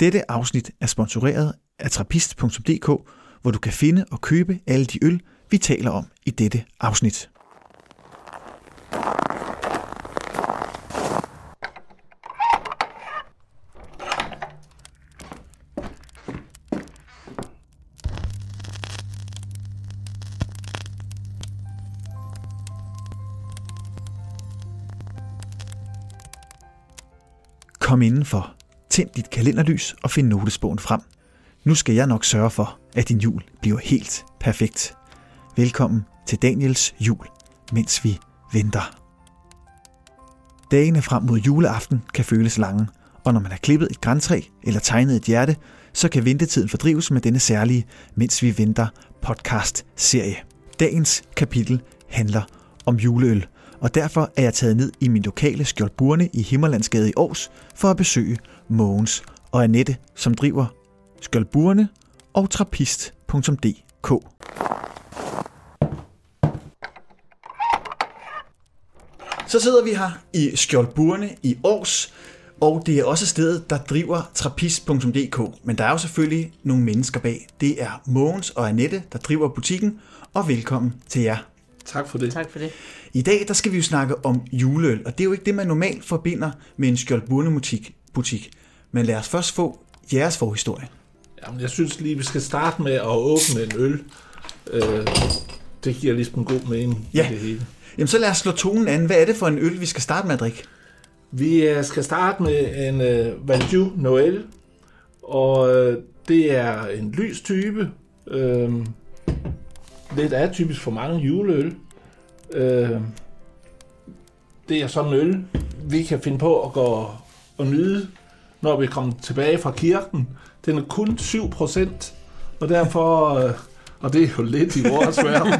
Dette afsnit er sponsoreret af trappist.dk, hvor du kan finde og købe alle de øl, vi taler om i dette afsnit. Tænd dit kalenderlys og find notesbogen frem. Nu skal jeg nok sørge for, at din jul bliver helt perfekt. Velkommen til Daniels jul, mens vi venter. Dagene frem mod juleaften kan føles lange, og når man har klippet et græntræ eller tegnet et hjerte, så kan ventetiden fordrives med denne særlige Mens vi venter podcast-serie. Dagens kapitel handler om juleøl, og derfor er jeg taget ned i min lokale Skjoldburne i Himmerlandsgade i Aarhus for at besøge Mogens og Annette, som driver Skjoldburne og trappist.dk. Så sidder vi her i Skjoldburne i Aarhus, og det er også stedet, der driver trappist.dk. Men der er jo selvfølgelig nogle mennesker bag. Det er Mogens og Annette, der driver butikken, og velkommen til jer. Tak for det. Tak for det. I dag der skal vi jo snakke om juleøl, og det er jo ikke det, man normalt forbinder med en Skjoldburne-butik. Butik. Men lad os først få jeres forhistorie. Jamen, jeg synes lige, vi skal starte med at åbne en øl. Øh, det giver ligesom en god mening Ja. i det hele. Jamen så lad os slå tonen an. Hvad er det for en øl, vi skal starte med at drikke? Vi øh, skal starte med en øh, Valju Noel, og øh, det er en lys type. Øh, lidt atypisk for mange juleøl. Øh, det er sådan en øl, vi kan finde på at gå og nyde, når vi kommer tilbage fra kirken. Den er kun 7%, og derfor, øh, og det er jo lidt i vores verden,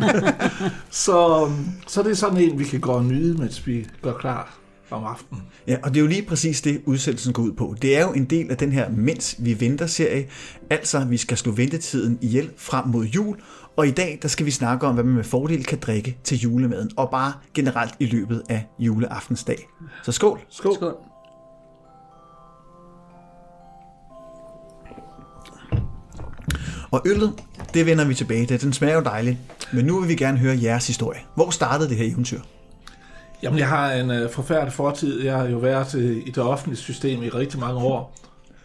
så, så det er sådan en, vi kan gå og nyde, mens vi går klar om aftenen. Ja, og det er jo lige præcis det, udsendelsen går ud på. Det er jo en del af den her Mens vi venter-serie. Altså, vi skal slå ventetiden ihjel frem mod jul. Og i dag, der skal vi snakke om, hvad man med fordel kan drikke til julemaden. Og bare generelt i løbet af juleaftensdag. Så skål! Skål. Skål. Og øllet, det vender vi tilbage til. Den smager jo dejligt. Men nu vil vi gerne høre jeres historie. Hvor startede det her eventyr? Jamen, jeg har en øh, forfærdelig fortid. Jeg har jo været øh, i det offentlige system i rigtig mange år.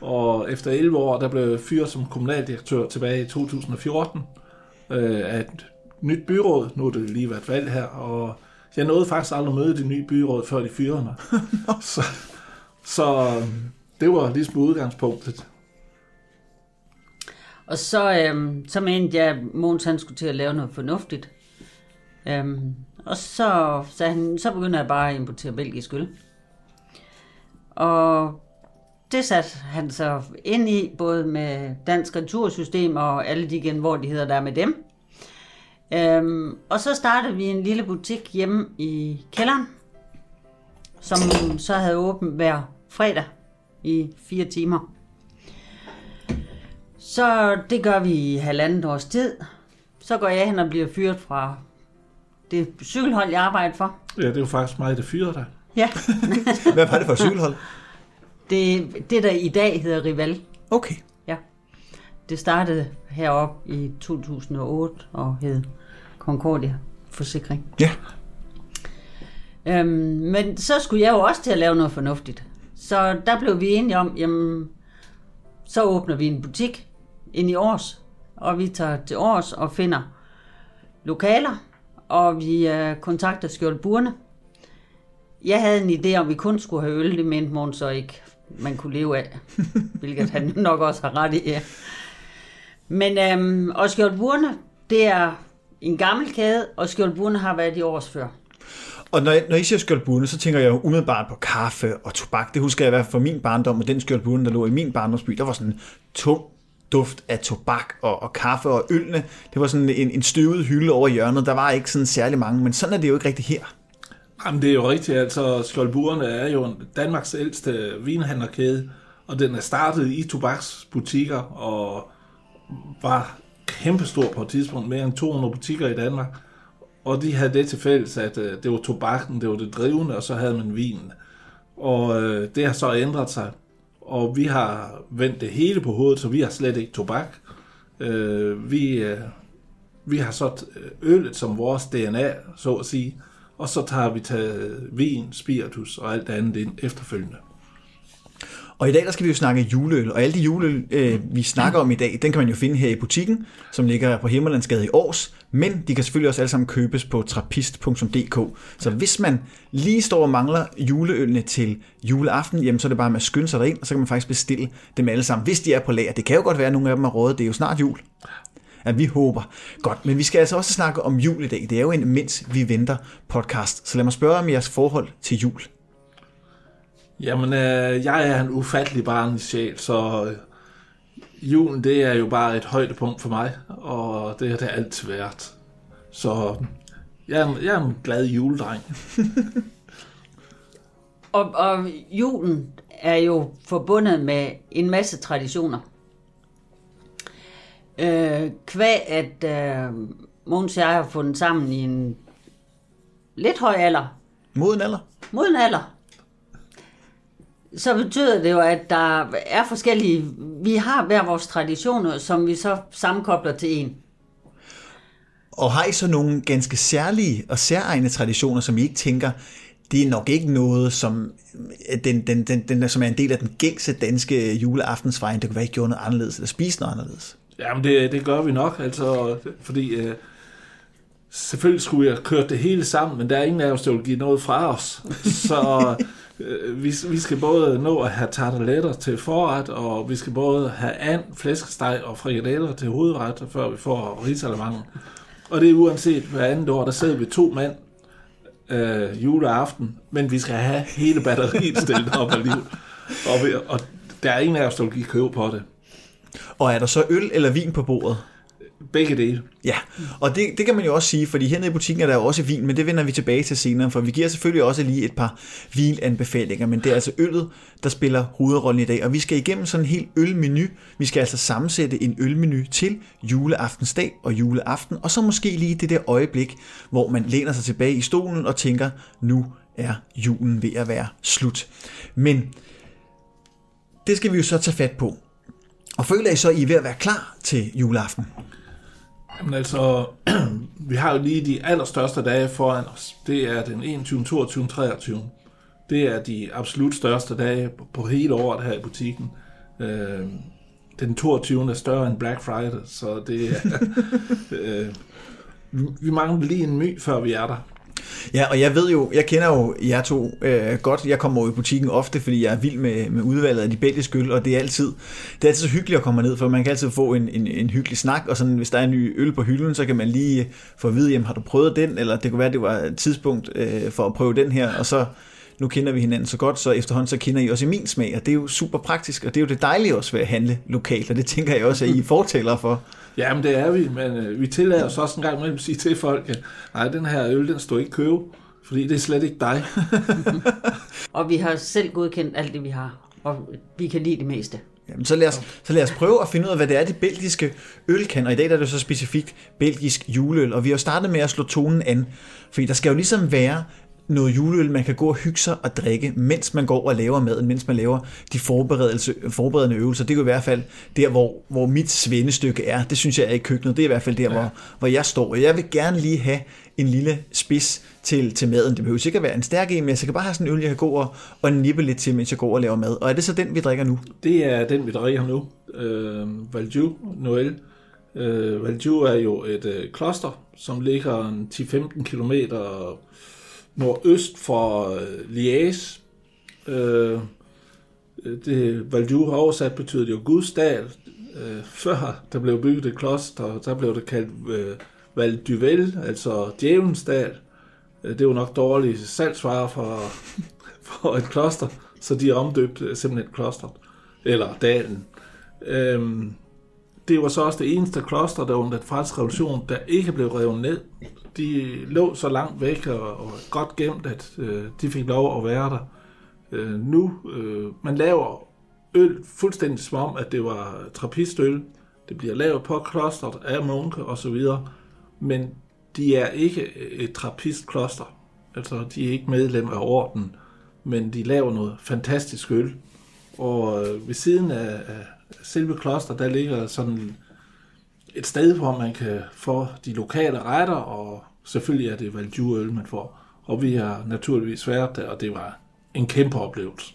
Og efter 11 år, der blev jeg fyret som kommunaldirektør tilbage i 2014 øh, af et nyt byråd. Nu er det lige været valg her, og jeg nåede faktisk aldrig at møde det nye byråd, før de fyrede mig. så, så øh, det var ligesom udgangspunktet. Og så, øhm, så mente jeg, at Måns han skulle til at lave noget fornuftigt. Øhm, og så så, han, så begyndte jeg bare at importere belgisk øl. Og det satte han så ind i, både med dansk retursystem og alle de genvordigheder, der er med dem. Øhm, og så startede vi en lille butik hjemme i kælderen, som så havde åbent hver fredag i fire timer. Så det gør vi i halvandet års tid. Så går jeg hen og bliver fyret fra det cykelhold, jeg arbejder for. Ja, det er jo faktisk mig, der fyrede dig. Ja, Hvad var det for et cykelhold? det, det der i dag hedder Rival. Okay. Ja. Det startede heroppe i 2008 og hed Concordia Forsikring. Ja. Øhm, men så skulle jeg jo også til at lave noget fornuftigt. Så der blev vi enige om, jamen, så åbner vi en butik ind i års, og vi tager til års og finder lokaler, og vi øh, kontakter Skjoldburne. Jeg havde en idé om, vi kun skulle have øl, det mente Måns så ikke, man kunne leve af, hvilket han nok også har ret i. Ja. Men øhm, og Skjoldburne, det er en gammel kæde, og Skjoldburne har været i års før. Og når, når I siger skjoldburne, så tænker jeg jo umiddelbart på kaffe og tobak. Det husker jeg i hvert fald fra min barndom, og den skjoldburne, der lå i min barndomsby, der var sådan en tung duft af tobak og, og kaffe og ølne. Det var sådan en, en støvet hylde over hjørnet. Der var ikke sådan særlig mange, men sådan er det jo ikke rigtigt her. Jamen, det er jo rigtigt. Altså, Skjoldburene er jo Danmarks ældste vinhandlerkæde, og den er startet i tobaksbutikker og var kæmpestor på et tidspunkt, mere end 200 butikker i Danmark. Og de havde det til fælles, at øh, det var tobakken, det var det drivende, og så havde man vinen. Og øh, det har så ændret sig og vi har vendt det hele på hovedet, så vi har slet ikke tobak. Øh, vi, øh, vi har så øllet øh, som vores DNA, så at sige, og så tager vi taget vin, spiritus og alt andet ind efterfølgende. Og i dag der skal vi jo snakke juleøl, og alle de juleøl, øh, vi snakker om i dag, den kan man jo finde her i butikken, som ligger på Himmerlandsgade i Års, men de kan selvfølgelig også alle sammen købes på trappist.dk. Så hvis man lige står og mangler juleølene til juleaften, jamen så er det bare med at skynde sig derind, og så kan man faktisk bestille dem alle sammen, hvis de er på lager. Det kan jo godt være, at nogle af dem er rådet, det er jo snart jul. Ja, vi håber. Godt, men vi skal altså også snakke om jul i dag. Det er jo en Mens vi venter podcast. Så lad mig spørge om jeres forhold til jul. Jamen, øh, jeg er en ufattelig barnlig sjæl, så øh, julen det er jo bare et højdepunkt for mig, og det har det altid været. Så jeg er, jeg er en glad juledreng. og, og julen er jo forbundet med en masse traditioner. Øh, kvæg at øh, Måns og jeg har fundet sammen i en lidt høj alder. Moden alder? Moden alder så betyder det jo, at der er forskellige, vi har hver vores traditioner, som vi så sammenkobler til en. Og har I så nogle ganske særlige og særegne traditioner, som I ikke tænker, det er nok ikke noget, som, den, den, den, den, som er en del af den gængse danske juleaftensfejring. Det kunne være, ikke gjort noget anderledes, eller spise noget anderledes. Jamen, det, det gør vi nok, altså, fordi øh, selvfølgelig skulle jeg køre det hele sammen, men der er ingen af os, der vil give noget fra os. Så Øh, Øh, vi, vi skal både nå at have tarteletter til forret, og vi skal både have and, flæskesteg og frikadeller til hovedret, før vi får risalemangen. Og det er uanset hver andet år, der sidder vi to mand øh, juleaften, men vi skal have hele batteriet stillet op af liv. Og, vi, og der er ingen af os, der vil give køb på det. Og er der så øl eller vin på bordet? Begge dele. Ja, og det, det kan man jo også sige, fordi hernede i butikken er der jo også vin, men det vender vi tilbage til senere, for vi giver selvfølgelig også lige et par vinanbefalinger, men det er altså øllet, der spiller hovedrollen i dag, og vi skal igennem sådan en helt ølmenu. Vi skal altså sammensætte en ølmenu til juleaftensdag og juleaften, og så måske lige det der øjeblik, hvor man læner sig tilbage i stolen og tænker, nu er julen ved at være slut. Men det skal vi jo så tage fat på. Og føler I så, at I er ved at være klar til juleaften? Jamen altså, vi har jo lige de allerstørste dage foran os. Det er den 21., 22., 23. Det er de absolut største dage på hele året her i butikken. Øh, den 22. er større end Black Friday, så det er... øh, vi mangler lige en my, før vi er der. Ja, og jeg ved jo, jeg kender jo jer to øh, godt. Jeg kommer jo i butikken ofte, fordi jeg er vild med, med udvalget af de belgiske øl, og det er altid, det er altid så hyggeligt at komme ned, for man kan altid få en, en, en hyggelig snak, og sådan, hvis der er en ny øl på hylden, så kan man lige få at vide, jamen, har du prøvet den, eller det kunne være, det var et tidspunkt øh, for at prøve den her, og så nu kender vi hinanden så godt, så efterhånden så kender I også min smag, og det er jo super praktisk, og det er jo det dejlige også ved at handle lokalt, og det tænker jeg også, at I er fortæller for. Jamen det er vi, men øh, vi tillader os også en gang med at sige til folk, at nej, den her øl, den står ikke købe, fordi det er slet ikke dig. og vi har selv godkendt alt det, vi har, og vi kan lide det meste. Jamen, så, lad os, så lad os prøve at finde ud af, hvad det er, de belgiske øl kan. Og i dag der er det så specifikt belgisk juleøl. Og vi har jo startet med at slå tonen an. Fordi der skal jo ligesom være noget juleøl, man kan gå og hygge sig og drikke, mens man går og laver maden, mens man laver de forberedelse, forberedende øvelser. Det er jo i hvert fald der, hvor, hvor mit svendestykke er. Det synes jeg er i køkkenet. Det er i hvert fald der, ja. hvor, hvor jeg står. Og jeg vil gerne lige have en lille spids til, til maden. Det behøver sikkert være en stærk en, men jeg kan bare have sådan en øl, jeg kan gå og, og nippe lidt til, mens jeg går og laver mad. Og er det så den, vi drikker nu? Det er den, vi drikker nu. Øh, Valju Noel. Øh, Valju er jo et øh, kloster, som ligger 10-15 kilometer nordøst for øh, Liège. Øh, det, Valdu oversat betyder det jo Gudsdal. Øh, før der blev bygget et kloster, der blev det kaldt øh, Val Duvel, altså Djævelens dal. Øh, det var nok dårlige salgsvarer for, for et kloster, så de omdøbte simpelthen klosteret, eller dalen. Øh, det var så også det eneste kloster, der under den franske revolution, der ikke blev revet ned de lå så langt væk og, og godt gemt, at øh, de fik lov at være der. Øh, nu, øh, man laver øl fuldstændig som om, at det var trappistøl. Det bliver lavet på klosteret af munke og så videre, men de er ikke et trappistkloster. Altså, de er ikke medlem af orden, men de laver noget fantastisk øl. Og øh, ved siden af, af selve kloster, der ligger sådan et sted, hvor man kan få de lokale retter, og selvfølgelig er det Valdiu-øl, man får. Og vi har naturligvis været der, og det var en kæmpe oplevelse.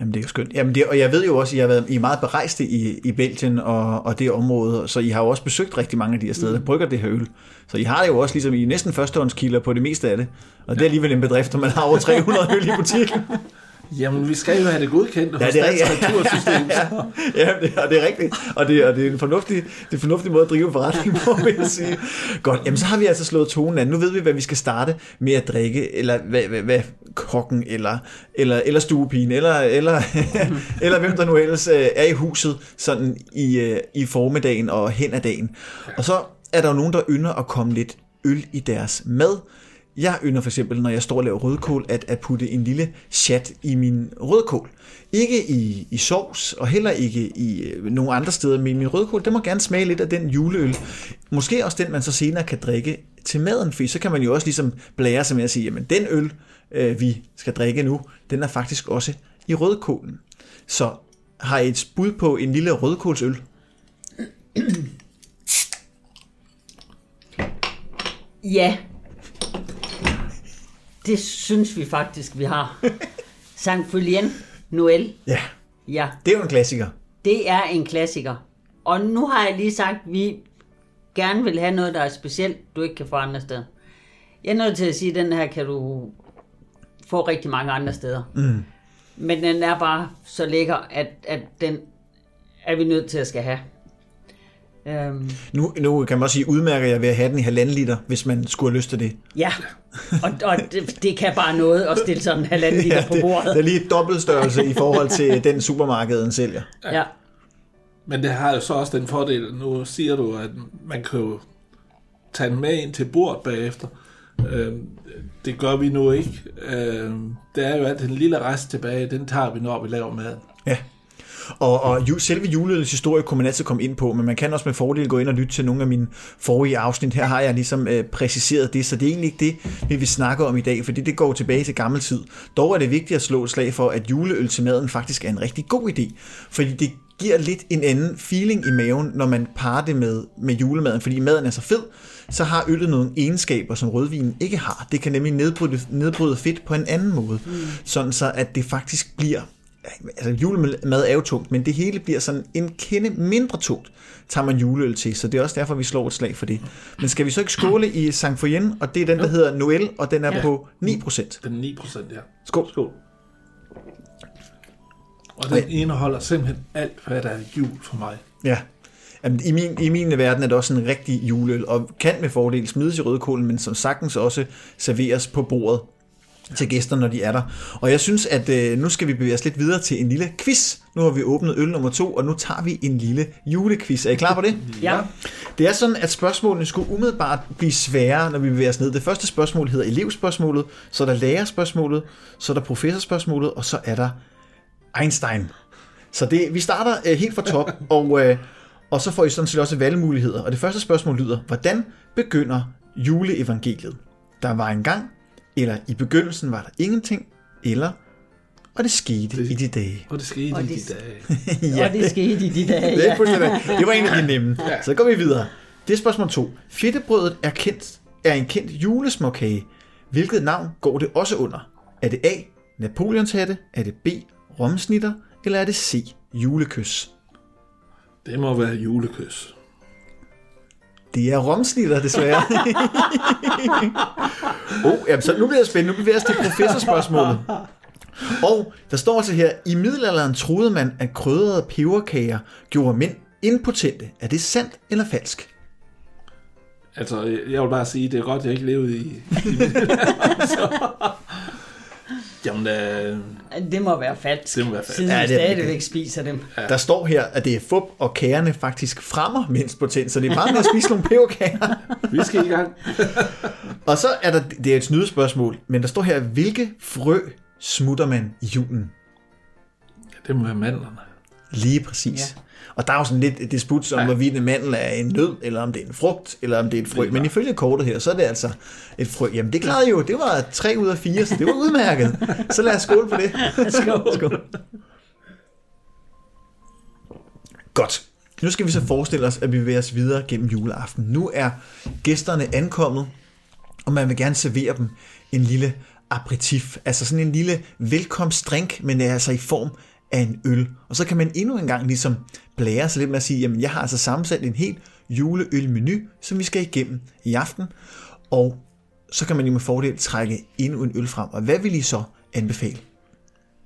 Jamen, det er skønt. Jamen, det, og jeg ved jo også, at I, har været, I er meget berejste i, i Belgien og, og det område, så I har jo også besøgt rigtig mange af de her steder, der brygger det her øl. Så I har det jo også ligesom i næsten førstehåndskilder på det meste af det. Og det er alligevel en bedrift, når man har over 300 øl i butikken. Jamen, vi skal jo have det godkendt Ja, hos det er Dansk rigtigt. Natursystem. ja, ja det, og det er rigtigt. Og det, og det er en fornuftig, det er en fornuftig måde at drive forretning på, vil jeg sige. Godt, jamen så har vi altså slået tonen an. Nu ved vi, hvad vi skal starte med at drikke, eller hvad, hvad, hvad kokken, eller, eller, eller stuepigen, eller, eller, eller hvem der nu ellers øh, er i huset, sådan i, øh, i formiddagen og hen ad dagen. Og så er der jo nogen, der ynder at komme lidt øl i deres mad. Jeg ynder for eksempel, når jeg står og laver rødkål, at, at putte en lille chat i min rødkål. Ikke i, i sovs, og heller ikke i øh, nogle andre steder, men min rødkål, den må gerne smage lidt af den juleøl. Måske også den, man så senere kan drikke til maden, for så kan man jo også ligesom blære sig med at sige, jamen den øl, øh, vi skal drikke nu, den er faktisk også i rødkålen. Så har I et bud på en lille rødkålsøl? Ja. Det synes vi faktisk, vi har. Sankt Fulien Noel. Ja, Ja, det er jo en klassiker. det er en klassiker. Og nu har jeg lige sagt, at vi gerne vil have noget, der er specielt, du ikke kan få andre steder. Jeg er nødt til at sige, at den her kan du få rigtig mange andre steder. Mm. Men den er bare så lækker, at, at den er vi nødt til at skal have. Øhm, Nu, nu kan man også sige, udmærker jeg ved at have den i halvanden liter, hvis man skulle have lyst til det. ja, og, og det, det kan bare noget at stille sådan en halvanden liter på det, bordet. det er lige et dobbeltstørrelse i forhold til den supermarkedet sælger. Ja. Men det har jo så også den fordel, nu siger du, at man kan jo tage den med ind til bordet bagefter. Øhm, det gør vi nu ikke. Øhm, det er jo, at den lille rest tilbage, den tager vi, når vi laver maden. Ja. Og, og ju, selve juleølets historie kunne man altid komme ind på, men man kan også med fordel gå ind og lytte til nogle af mine forrige afsnit. Her har jeg ligesom øh, præciseret det, så det er egentlig ikke det, vi vil snakke om i dag, fordi det går tilbage til gammel tid. Dog er det vigtigt at slå et slag for, at juleøl til maden faktisk er en rigtig god idé, fordi det giver lidt en anden feeling i maven, når man parer det med, med julemaden, fordi maden er så fed, så har øllet nogle egenskaber, som rødvinen ikke har. Det kan nemlig nedbryde, nedbryde fedt på en anden måde, mm. sådan så at det faktisk bliver altså julemad er jo tungt, men det hele bliver sådan en kende mindre tungt, tager man juleøl til, så det er også derfor, vi slår et slag for det. Men skal vi så ikke skåle i Sankt Foyen, og det er den, der hedder Noel, og den er Ja. på 9%. Den er 9 procent, ja. Skål. Skål. Og den indeholder simpelthen alt, hvad der er jul for mig. Ja. Jamen, i, min, I min verden er det også en rigtig juleøl, og kan med fordel smides i rødkålen, men som sagtens også serveres på bordet til gæster, når de er der. Og jeg synes, at øh, nu skal vi bevæge os lidt videre til en lille quiz. Nu har vi åbnet øl nummer to, og nu tager vi en lille julequiz. Er I klar på det? Ja. Det er sådan, at spørgsmålene skulle umiddelbart blive sværere, når vi bevæger os ned. Det første spørgsmål hedder elevspørgsmålet, så er der lærerspørgsmålet, så er der professorspørgsmålet, og så er der Einstein. Så det, vi starter øh, helt fra top, og, øh, og så får I sådan set også valgmuligheder. Og det første spørgsmål lyder, hvordan begynder juleevangeliet? Der var en gang, eller i begyndelsen var der ingenting, eller og det skete Det- i de dage. Og det skete Og i det- de dage. ja. Og det skete i de dage. Det, er Ja. det var en af de nemme. Så går vi videre. Det er spørgsmål 2. Fedtebrødet er, kendt, er en kendt julesmåkage. Hvilket navn går det også under? Er det A. Napoleons hatte? Er det B. Romsnitter? Eller er det C. Julekys? Det må være julekys. Det er romsnitter, desværre. oh, jamen, så nu bliver det spændende. Nu bliver det til professorspørgsmålet. Og der står altså her, i middelalderen troede man, at krydrede peberkager gjorde mænd impotente. Er det sandt eller falsk? Altså, jeg vil bare sige, det er godt, jeg ikke levede i... i så. Jamen, øh, Det må være falsk. Det må være falsk. Siden Ja, det vi stadigvæk spiser dem. Ja. Der står her, at det er fup, og kagerne faktisk fremmer mindst potent, så det er bare med at spise nogle peberkager. vi skal i gang. Og så er der, det er et snydespørgsmål, men der står her, hvilke frø smutter man i julen? Ja, det må være mandlerne. Lige præcis. Ja. Og der er jo sådan lidt et disput om, ja. hvorvidt en mandel er en nød, eller om det er en frugt, eller om det er et frø. Men ifølge kortet her, så er det altså et frø. Jamen det klarede jo, det var 3 ud af 4, så det var udmærket. Så lad os skåle på det. Skål. skål. Godt. Nu skal vi så forestille os, at vi bevæger os videre gennem juleaften. Nu er gæsterne ankommet, og man vil gerne servere dem en lille aperitif, altså sådan en lille velkomstdrink, men det er altså i form af en øl. Og så kan man endnu en gang ligesom blære sig lidt med at sige, jamen jeg har altså sammensat en helt juleølmenu, som vi skal igennem i aften, og så kan man jo med fordel trække endnu en øl frem. Og hvad vil I så anbefale?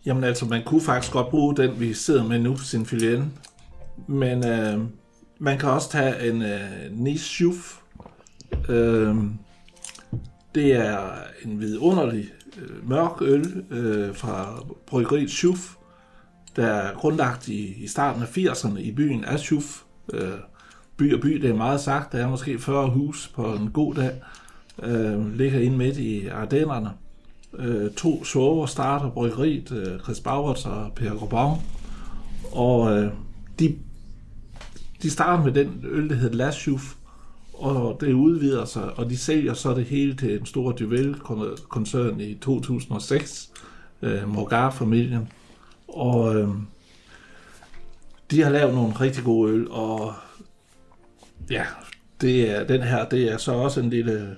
Jamen altså, man kunne faktisk godt bruge den, vi sidder med nu, sin filen. Men øh, man kan også tage en øh, Nice Øh, det er en vidunderlig øh, mørk øl øh, fra bryggeriet Schuf, der er grundlagt i, i starten af 80'erne i byen Aschuf. Øh, by og by, det er meget sagt. Der er måske 40 hus på en god dag. Øh, ligger inde midt i Ardennerne. Øh, to sover starter bryggeriet, øh, Chris Bauerts og Per Grobau. Og øh, de, de starter med den øl, der hedder Laschuf, og det udvider sig, og de sælger så det hele til en stor Duvel-koncern i 2006, øh, Morgar-familien. Og øh, de har lavet nogle rigtig gode øl, og ja, det er, den her, det er så også en lille,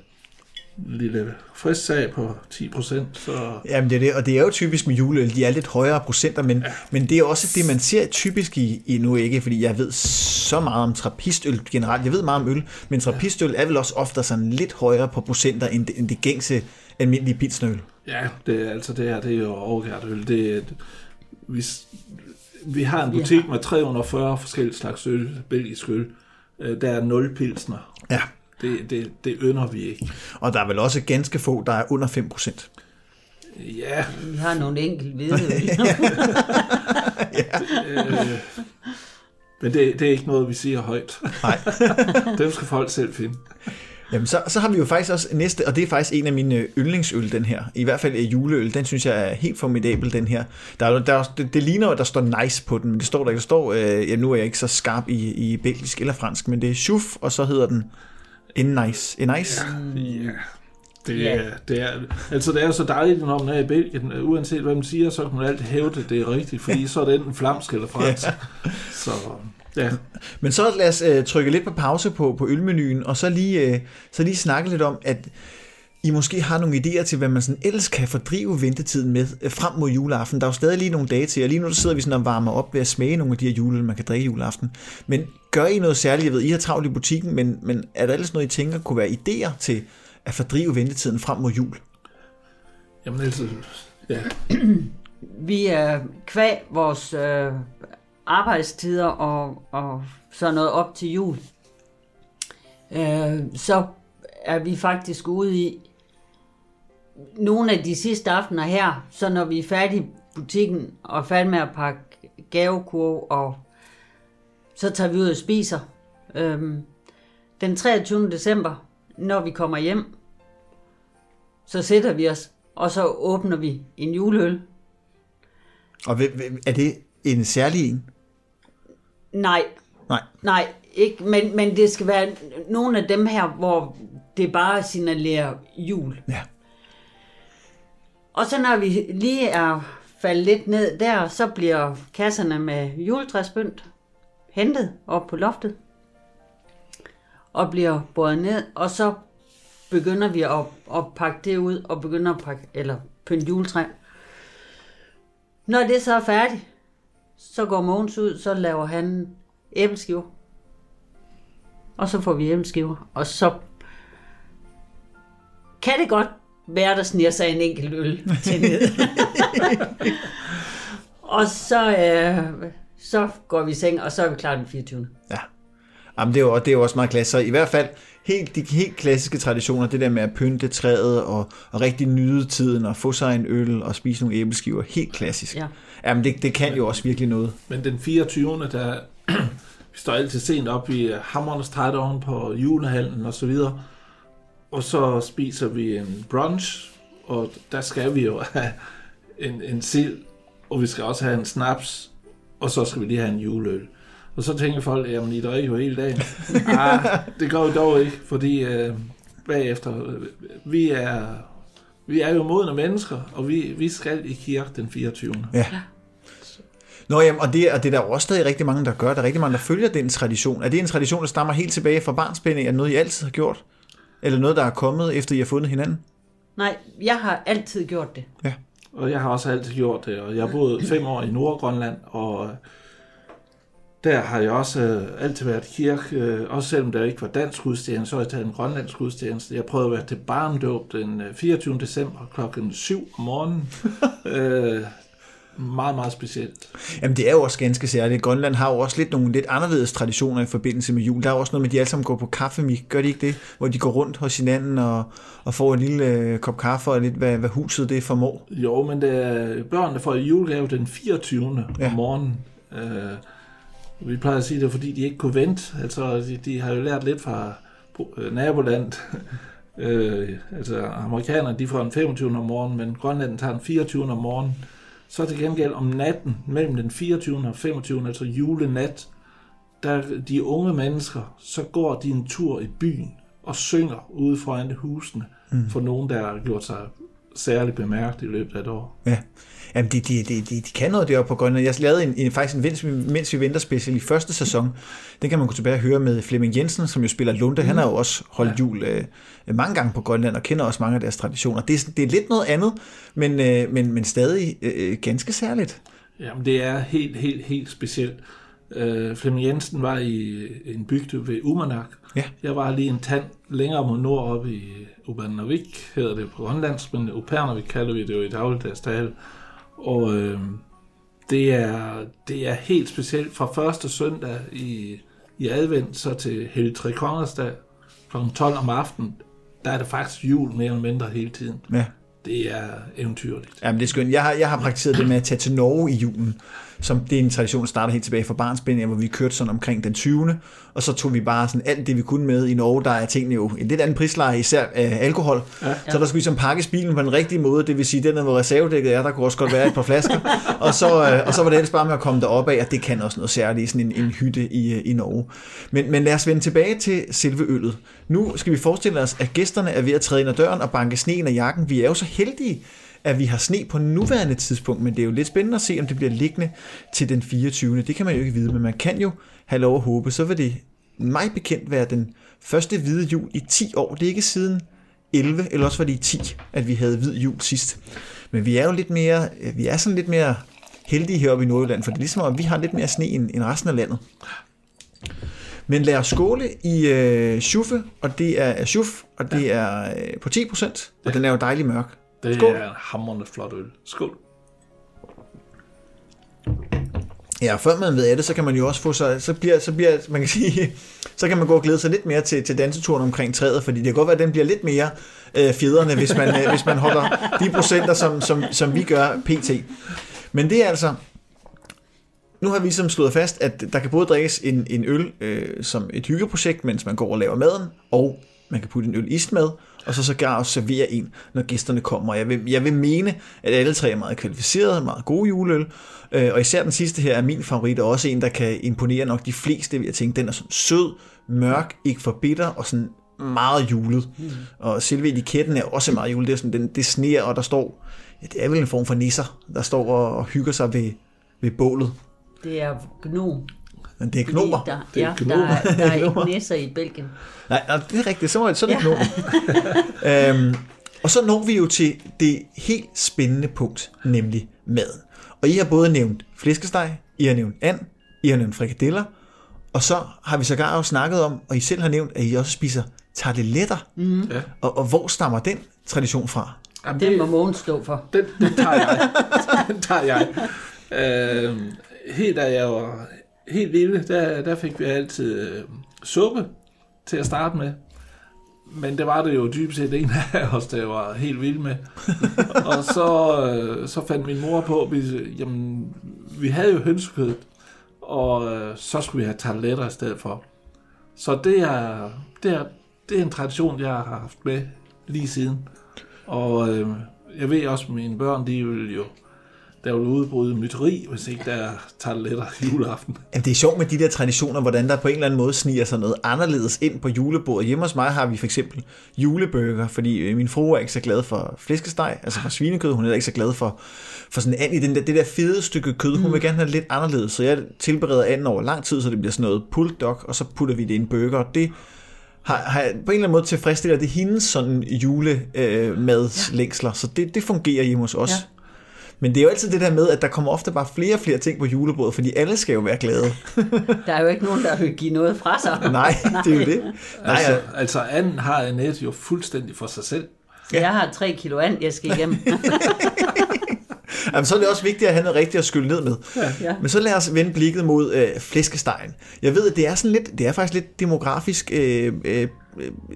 lille frisk sag på 10%. Så... Jamen det er det, og det er jo typisk med juleøl, de er lidt højere procenter, men, ja. men det er også det, man ser typisk i, i nu ikke, fordi jeg ved så meget om trappistøl generelt, jeg ved meget om øl, men trappistøl er vel også ofte sådan lidt højere på procenter end det, end det gængse almindelige pilsnøl. Ja, det er altså det her, det er jo overgært øl. Det er, vi, vi har en butik ja. med 340 forskellige slags øl, belgisk øl. Øh, der er 0 pilsner. Ja. Det, det, det ynder vi ikke. Og der er vel også ganske få, der er under 5 procent. Ja. Vi har nogle enkelte hvide ja. øh, men det, det er ikke noget, vi siger højt. Nej. Dem skal folk selv finde. Jamen, så, så har vi jo faktisk også næste, og det er faktisk en af mine yndlingsøl, den her. I hvert fald juleøl, den synes jeg er helt formidabel, den her. Der, der, det, det ligner jo, at der står nice på den, men det står der ikke. Der står, øh, ja, nu er jeg ikke så skarp i, i belgisk eller fransk, men det er chuf, og så hedder den en nice. En nice? Ja, ja. Det er, det er, altså det er jo så dejligt, når man er i Belgien, uanset hvad man siger, så kan man altid hævde, det er rigtigt, fordi så er det enten flamsk eller fransk. Ja. Så Ja. Men så lad os øh, trykke lidt på pause på, på ølmenuen, og så lige, øh, så lige snakke lidt om, at I måske har nogle idéer til, hvad man sådan ellers kan fordrive ventetiden med øh, frem mod juleaften. Der er jo stadig lige nogle dage til, og lige nu sidder vi sådan og varmer op ved at smage nogle af de her juleøl, man kan drikke juleaften. Men gør I noget særligt? Jeg ved, I har travlt i butikken, men, men er der ellers noget, I tænker kunne være idéer til at fordrive ventetiden frem mod jul? Jamen altså, ja. vi er kvæg vores øh, arbejdstider og, og sådan noget op til jul, øh, så er vi faktisk ude i nogle af de sidste aftener her, så når vi er færdige i butikken og færdige med at pakke gavekurv, og så tager vi ud og spiser. Øhm, den 23. december, når vi kommer hjem, så sætter vi os, og så åbner vi en juleøl. Og er det en særlig en? Nej. Nej. Nej, ikke, men, men det skal være nogle af dem her, hvor det bare signalerer jul. Ja. Og så når vi lige er faldet lidt ned der, så bliver kasserne med juletræsbønt hentet op på loftet og bliver båret ned, og så begynder vi at, at pakke det ud og begynder at pakke, eller pynte juletræ. Når det så er færdigt, så går Mogens ud, så laver han æbleskiver. Og så får vi æbleskiver. Og så kan det godt være, der sniger sig en enkelt øl til ned. og så, øh, så går vi i seng, og så er vi klar den 24. Ja. Jamen, det er jo, det er jo også meget klasse. Så i hvert fald helt, de helt klassiske traditioner, det der med at pynte træet og, og rigtig nyde tiden og få sig en øl og spise nogle æbleskiver, helt klassisk. Ja. Jamen, det, det kan jo også virkelig noget. Men den 24. der, vi står altid sent op i hammernes træt på julehallen og så videre, og så spiser vi en brunch, og der skal vi jo have en, en sild, og vi skal også have en snaps, og så skal vi lige have en juleøl. Og så tænker folk, jamen I drikker jo hele dagen. ah, det går jo dog ikke, fordi øh, bagefter, øh, vi er, vi er jo modne mennesker, og vi, vi skal i kirke den 24. Ja. Nå jamen, og det, og det er der også stadig rigtig mange, der gør. Der er rigtig mange, der følger den tradition. Er det en tradition, der stammer helt tilbage fra barnsben? Er det noget, I altid har gjort? Eller noget, der er kommet, efter I har fundet hinanden? Nej, jeg har altid gjort det. Ja. Og jeg har også altid gjort det, og jeg har boet fem år i Nordgrønland, og der har jeg også øh, altid været kirke, øh, også selvom der ikke var dansk gudstjeneste, så har jeg taget en grønlandsk gudstjeneste. Jeg prøvede at være til barndåb den øh, 24. december klokken 7 om morgenen. øh, meget, meget specielt. Jamen det er jo også ganske særligt. Grønland har jo også lidt nogle lidt anderledes traditioner i forbindelse med jul. Der er jo også noget med, at de alle sammen går på kaffemik. Gør de ikke det? Hvor de går rundt hos hinanden og, og får en lille øh, kop kaffe og lidt, hvad, hvad huset det formår. Jo, men det er, børnene får julegave den 24. Ja. Ja. om morgenen. Øh, vi plejer at sige, at det er fordi, de ikke kunne vente. Altså, de, de har jo lært lidt fra øh, nabolandet. øh, altså, amerikanerne, de får den 25. om morgenen, men Grønland tager den 24. om morgenen. Så til gengæld om natten, mellem den 24. og 25. altså julenat, der de unge mennesker, så går de en tur i byen og synger ude foran husene mm. for nogen, der har gjort sig særligt bemærket i løbet af et år. Ja. Jamen, de, de, de, de, de kan noget deroppe på Grønland. Jeg lavede en, en, faktisk en mens, vi, mens vi venter special i første sæson. Den kan man gå tilbage og høre med Flemming Jensen, som jo spiller Lunde. Han har jo også holdt Ja. jul øh, mange gange på Grønland og kender også mange af deres traditioner. Det, er- det er lidt noget andet, men, øh, men, men stadig øh, ganske særligt. Jamen, det er helt, helt, helt specielt. Øh, Flemming Jensen var i en bygde ved Umanak. Ja. Jeg var lige en tand længere mod nord oppe i Upernavik, hedder det på grønlandsk, men Upernavik kalder vi det jo i dagligdags tale. Og øh, det, er, det er helt specielt fra første søndag i, i advent, så til Hellig Tre Kongers dag, kl. 12 om aftenen, der er det faktisk jul mere eller mindre hele tiden. Ja. Det er eventyrligt. Jamen, det er skønt. Jeg har, jeg har praktiseret det med at tage til Norge i julen. Som, det er en tradition, der starter helt tilbage fra barnsben, hvor vi kørte sådan omkring den 20. Og så tog vi bare sådan alt det, vi kunne med i Norge. Der er tingene jo en lidt anden prisleje, især øh, alkohol. Ja. Så der skulle vi sådan pakkes bilen på den rigtige måde. Det vil sige, den der, hvor reservedækket er, der kunne også godt være et par flasker. og, så, øh, og så var det ellers bare med at komme derop af, og det kan også noget særligt sådan en, en hytte i, øh, i Norge. Men, men lad os vende tilbage til selve øllet. Nu skal vi forestille os, at gæsterne er ved at træde ind ad døren og banke sneen af jakken. Vi er jo så heldige, at vi har sne på nuværende tidspunkt, men det er jo lidt spændende at se, om det bliver liggende til den 24. Det kan man jo ikke vide, men man kan jo have lov at håbe. Så vil det mig bekendt være den første hvide jul i 10 år. Det er ikke siden 11, eller også var det i 10, at vi havde hvid jul sidst. Men vi er jo lidt mere, vi er sådan lidt mere heldige heroppe i Nordjylland, for det er ligesom, at vi har lidt mere sne end, end resten af landet. Men lad os skåle i øh, Schuffe, og det er Schuff, og det er øh, på 10%, og den er jo dejlig mørk. Det Skål. er en hammerende flot øl. Skål. Ja, før man ved af det, så kan man jo også få sig, så bliver, så bliver man kan sige, så kan man gå og glæde sig lidt mere til, til danseturen omkring træet, fordi det kan godt være, at den bliver lidt mere øh, fjederne, hvis man, øh, hvis man holder de procenter, som, som, som vi gør pt. Men det er altså, nu har vi som slået fast, at der kan både drikkes en, en øl øh, som et hyggeprojekt, mens man går og laver maden, og man kan putte en øl ist med, og så sågar også servere en, når gæsterne kommer. Jeg vil, jeg vil mene, at alle tre er meget kvalificerede, meget gode juleøl, øh, og især den sidste her er min favorit, og også en, der kan imponere nok de fleste, vil jeg tænke. Den er sådan sød, mørk, ikke for bitter, og sådan meget julet. Mm. Og selve etiketten er også meget julet. Det, er sådan, den, det sneer, og der står, ja, det er vel en form for nisser, der står og, og hygger sig ved, ved bålet. Det er gnu. Men det er knober. Der, Det er ja, gnomer. der, er- der er Gnomer. ikke næsser i Belgien. Nej, nej, det er rigtigt. Så, det, er det Ja. ja. øhm, Og så når vi jo til det helt spændende punkt, nemlig maden. Og I har både nævnt flæskesteg, I har nævnt and, I har nævnt frikadeller, og så har vi sågar jo snakket om, og I selv har nævnt, at I også spiser tarteletter. Mm. Ja. Og, og hvor stammer den tradition fra? Jamen, Den må Mogens stå for. Den, den tager jeg. den tager jeg. Øh, helt da jeg var helt lille, der, der fik vi altid øh, suppe til at starte med. Men det var det jo dybest set en af os, der var helt vild med. og så, øh, så fandt min mor på, at vi, jamen, vi havde jo hønsekød, og øh, så skulle vi have tarteletter i stedet for. Så det er, det er, det er en tradition, jeg har haft med lige siden. Og øh, jeg ved også, at mine børn, de vil jo der vil udbryde myteri, hvis ikke der er tarteletter juleaften. Jamen, det er sjovt med de der traditioner, hvordan der på en eller anden måde sniger sig noget anderledes ind på julebordet. Hjemme hos mig har vi for eksempel julebøger, fordi øh, min fru er ikke så glad for flæskesteg, altså for svinekød. Hun er ikke så glad for, for sådan and i den der, det der fede stykke kød. Hun vil gerne have det lidt anderledes, så jeg tilbereder anden over lang tid, så det bliver sådan noget pulled dog, og så putter vi det i en burger. Og det har, har på en eller anden måde tilfredsstiller det hendes sådan julemadslængsler, øh, så det, det fungerer hjemme hos os. Ja. Men det er jo altid det der med, at der kommer ofte bare flere og flere ting på julebordet, fordi alle skal jo være glade. Der er jo ikke nogen, der vil give noget fra sig. Nej, det er jo det. Nej, Altså, altså anden har Annette jo fuldstændig for sig selv. Ja. Jeg har tre kilo and, jeg skal igennem. Jamen, så er det også vigtigt at have noget rigtigt at skylle ned med. Ja. Men så lad os vende blikket mod øh, flæskestegen. Jeg ved, at det er, sådan lidt, det er faktisk lidt demografisk øh, øh,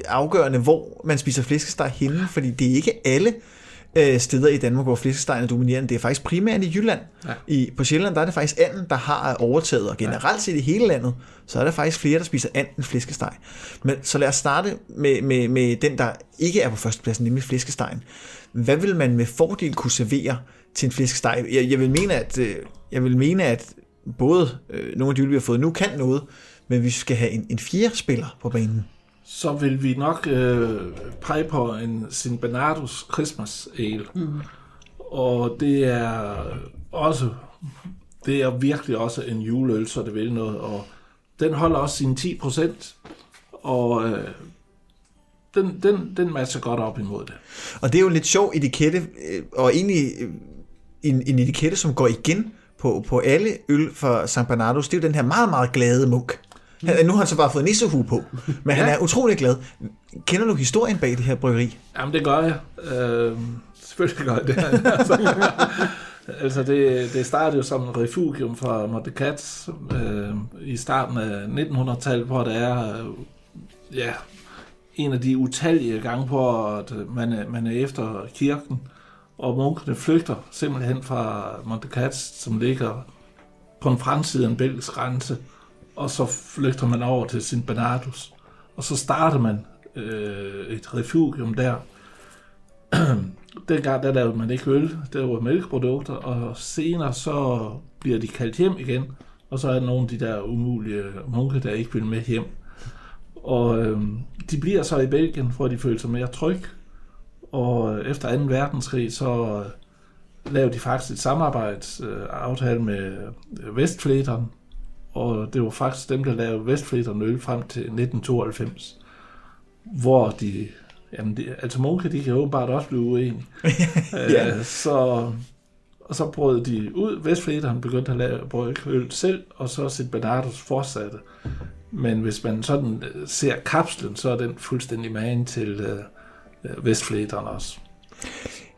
afgørende, hvor man spiser flæskesteg henne, fordi det er ikke alle øh, steder i Danmark, hvor flæskestegen er dominerende. Det er faktisk primært i Jylland. Ja. I, på Sjælland, der er det faktisk anden, der har overtaget, og generelt set i hele landet, så er der faktisk flere, der spiser and end flæskesteg. Men så lad os starte med, med, med den, der ikke er på førstepladsen, nemlig flæskestegen. Hvad vil man med fordel kunne servere til en flæskesteg? Jeg, jeg vil mene, at øh, jeg vil mene, at både øh, nogle af de øl, vi har fået nu, kan noget, men vi skal have en, en fjerde spiller på banen. Så vil vi nok øh, pege på en Sin Bernardus Christmas Ale. Mm. Og det er også det er virkelig også en juleøl, så det vil noget. Og den holder også sine 10 procent. Og øh, den, den, den matcher godt op imod det. Og det er jo en lidt sjov etikette, øh, og egentlig øh, en, en etikette, som går igen på, på alle øl fra San Bernardos. Det er jo den her meget, meget glade munk. Han, nu har han så bare fået nissehue på, men ja. han er utrolig glad. Kender du historien bag det her bryggeri? Jamen, det gør jeg. Øh, selvfølgelig gør jeg det. altså, altså det, det startede jo som et refugium fra Montecat øh, i starten af 1900-tallet, hvor der er øh, ja, en af de utallige gange på, at man er, man er efter kirken, og munkene flygter simpelthen fra Montecat, som ligger på en fremside af en belgisk grænse, og så flygter man over til St. Bernardus, og så starter man øh, et refugium der. Dengang der lavede man ikke øl, der var mælkeprodukter, og senere så bliver de kaldt hjem igen, og så er der nogle af de der umulige munke, der ikke vil med hjem. Og øh, de bliver så i Belgien, hvor de føler sig mere tryg. Og efter 2. verdenskrig, så øh, lavede de faktisk et samarbejdsaftale øh, med Vestfleteren, og det var faktisk dem, der lavede Vestflæteren øl frem til 1992, hvor de, jamen de, altså munke, de kan åbenbart også blive uenige. Ja. øh, så, og så brød de ud. Vestflæteren begyndte at lave brygge øl selv, og så St. Bernardus fortsatte. Men hvis man sådan øh, ser kapslen, så er den fuldstændig magen til øh, øh, Vestflæteren også.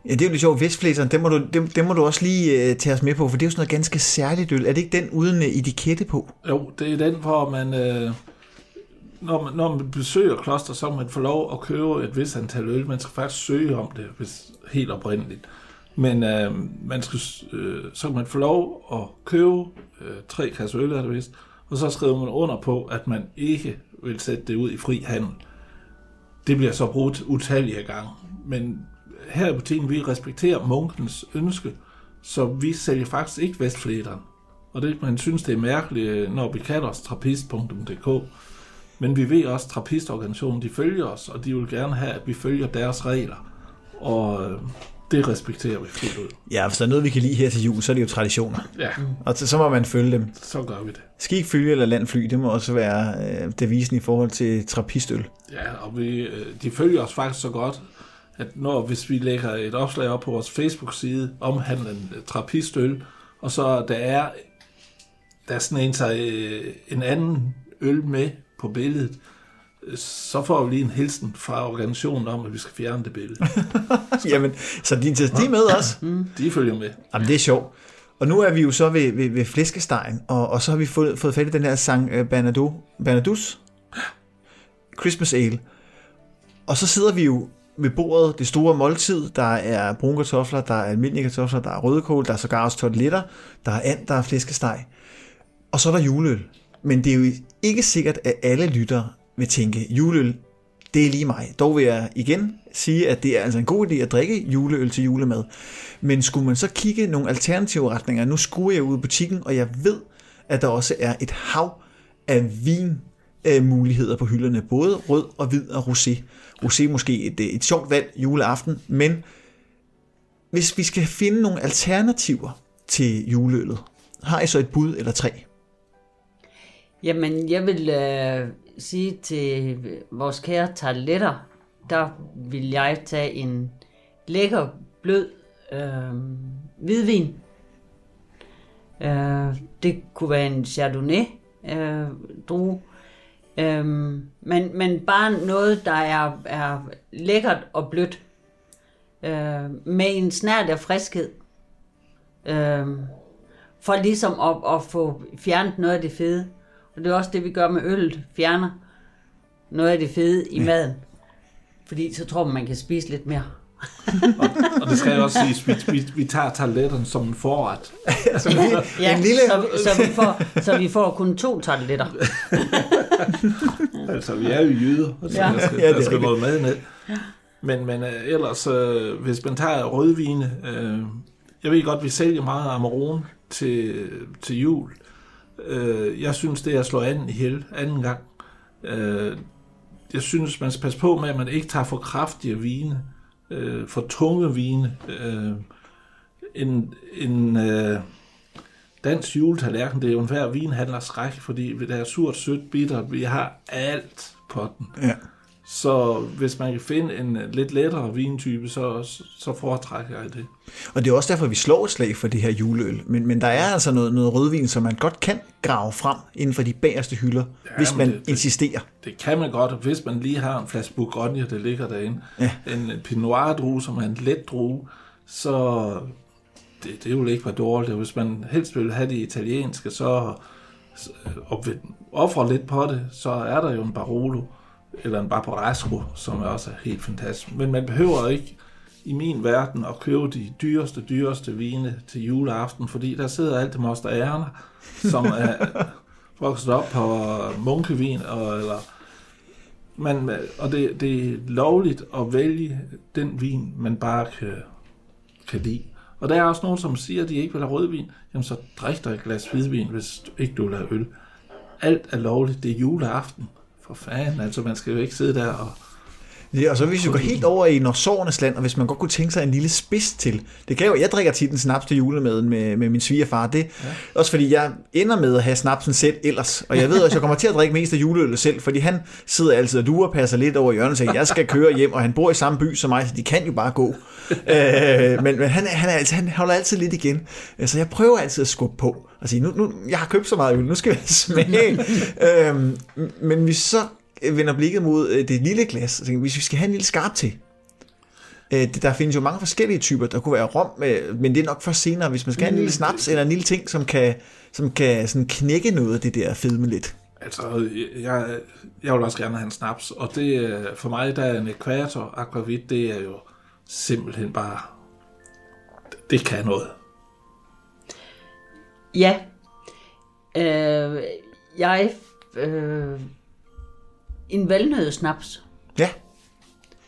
Ja, det er jo lidt sjovt. Vestflæseren, det må, du, det, den må du også lige øh, tage os med på, for det er jo sådan noget ganske særligt øl. Er det ikke den uden øh, etikette på? Jo, det er den, hvor man, øh, når man, når man besøger kloster, så man får lov at købe et vis antal øl. Man skal faktisk søge om det, hvis helt oprindeligt. Men øh, man skal, øh, så kan man få lov at købe øh, tre kasser øl, er det vist, og så skriver man under på, at man ikke vil sætte det ud i fri handel. Det bliver så brugt utallige gange. Men her i butikken, vi respekterer munkens ønske, så vi sælger faktisk ikke Vestflæteren. Og det, man synes, det er mærkeligt, når vi kalder os trappist.dk. Men vi ved også, at trappistorganisationen, de følger os, og de vil gerne have, at vi følger deres regler. Og øh, det respekterer vi fuldt ud. Ja, hvis der er noget, vi kan lide her til jul, så er det jo traditioner. Ja, Og så, så må man følge dem. så gør vi det. Skik, følge eller landfly, det må også være øh, devisen i forhold til trappistøl. Ja, og vi, øh, de følger os faktisk så godt, at når hvis vi lægger et opslag op på vores Facebook-side omhandlende trappistøl, og så der er der sådan en, sig, øh, en anden øl med på billedet, øh, så får vi lige en hilsen fra organisationen om, at vi skal fjerne det billede. Jamen, så de, de er med også. De følger med. Jamen, det er sjovt. Og nu er vi jo så ved, ved, ved flæskestegen, og, og så har vi fået, fået fat i den her sang uh, Bernardo, Bernardus Christmas Ale. Og så sidder vi jo ved bordet, det store måltid, der er brune kartofler, der er almindelige kartofler, der er rødkål, der er sågar også torteletter, der er and, der er flæskesteg. Og så er der juleøl. Men det er jo ikke sikkert, at alle lyttere vil tænke, juleøl, det er lige mig. Dog vil jeg igen sige, at det er altså en god idé at drikke juleøl til julemad. Men skulle man så kigge nogle alternative retninger, nu skruer jeg ud i butikken, og jeg ved, at der også er et hav af vin øh, muligheder på hylderne, både rød og hvid og rosé. Rosé måske et, øh, et sjovt valg juleaften, men hvis vi skal finde nogle alternativer til juleøllet, har I så et bud eller tre? Jamen, jeg vil øh, sige til vores kære tarteletter, der vil jeg tage en lækker, blød øh, hvidvin. Øh, det kunne være en Chardonnay øh, drue. Øh, men, men bare noget, der er, er lækkert og blødt. Øh, med en snært af friskhed. Øh, for ligesom at, at få fjernet noget af det fede. Og det er også det, vi gør med øllet. Fjerner noget af det fede i maden. Fordi så tror man, man kan spise lidt mere. Og, og det skal jeg også sige, vi, vi, vi tager tarteletterne som en forret. Altså, ja, Ja, en lille... så, så, vi får, så vi får kun to tarteletter. altså, vi er jo jyder, så Ja. ja. der skal, Ja, det er der skal noget mad ned. Men, men uh, ellers, uh, hvis man tager rødvine, uh, jeg ved godt, vi sælger meget Amarone til, til jul. Uh, jeg synes, det er at slå anden ihjel anden gang. Uh, jeg synes, man skal passe på med, at man ikke tager for kraftige vine, øh, for tunge vine. Øh, en, en øh, dansk juletallerken, det er jo en hver vinhandlers række, fordi det er surt, sødt, bitter, vi har alt på den. Ja. Så hvis man kan finde en lidt lettere vintype, så, så foretrækker jeg det. Og det er også derfor, vi slår et slag for det her juleøl. Men, men der er altså noget, noget rødvin, som man godt kan grave frem inden for de bagerste hylder, ja, hvis man det- insisterer. Det kan man godt, hvis man lige har en flaske Bourgogne, der ligger derinde. Ja. En Pinot Noir drue, som er en let drue, så det, det vil ikke være dårligt. Hvis man helst vil have det italienske, så så- og vil ofre lidt på det, så er der jo en Barolo eller en Barbaresco, som er også helt fantastisk. Men man behøver ikke i min verden at købe de dyreste, dyreste vine til juleaften, fordi der sidder alt det moster ærner, som er vokset op på munkevin, og, eller, man, og det, det er lovligt at vælge den vin, man bare kan, kan lide. Og der er også nogen, som siger, at de ikke vil have rødvin. Jamen så drik dig et glas hvidvin, hvis du ikke du vil have øl. Alt er lovligt. Det er juleaften. For fanden, altså man skal jo ikke sidde der og... Ja, og så hvis vi går helt over i Norsorernes land, og hvis man godt kunne tænke sig en lille spids til. Det kan jo, jeg drikker tit en snaps til julemaden med, med min svigerfar. Det ja. også fordi jeg ender med at have snapsen selv ellers. Og jeg ved også, jeg kommer til at drikke mest af juleølet selv, fordi han sidder altid og duer passer lidt over hjørnet og siger, jeg skal køre hjem, og han bor i samme by som mig, så de kan jo bare gå. øh, men men han, han, er altid, han holder altid lidt igen. Øh, Så jeg prøver altid at skubbe på og sige, nu, nu, jeg har købt så meget øl, nu skal vi have smag. øhm, men hvis så vender blikket mod øh, det lille glas, og tænker, hvis vi skal have en lille skarp til, øh, der findes jo mange forskellige typer, der kunne være rom, øh, men det er nok først senere, hvis man skal have en lille snaps, eller en lille ting, som kan, som kan sådan knække noget af det der fedme lidt. Altså, jeg, jeg vil også gerne have en snaps, og det er- for mig, der er en ekvator aquavit, det er jo simpelthen bare... Det kan noget. Ja. Øh, jeg... Øh, en valnødsnaps, Ja,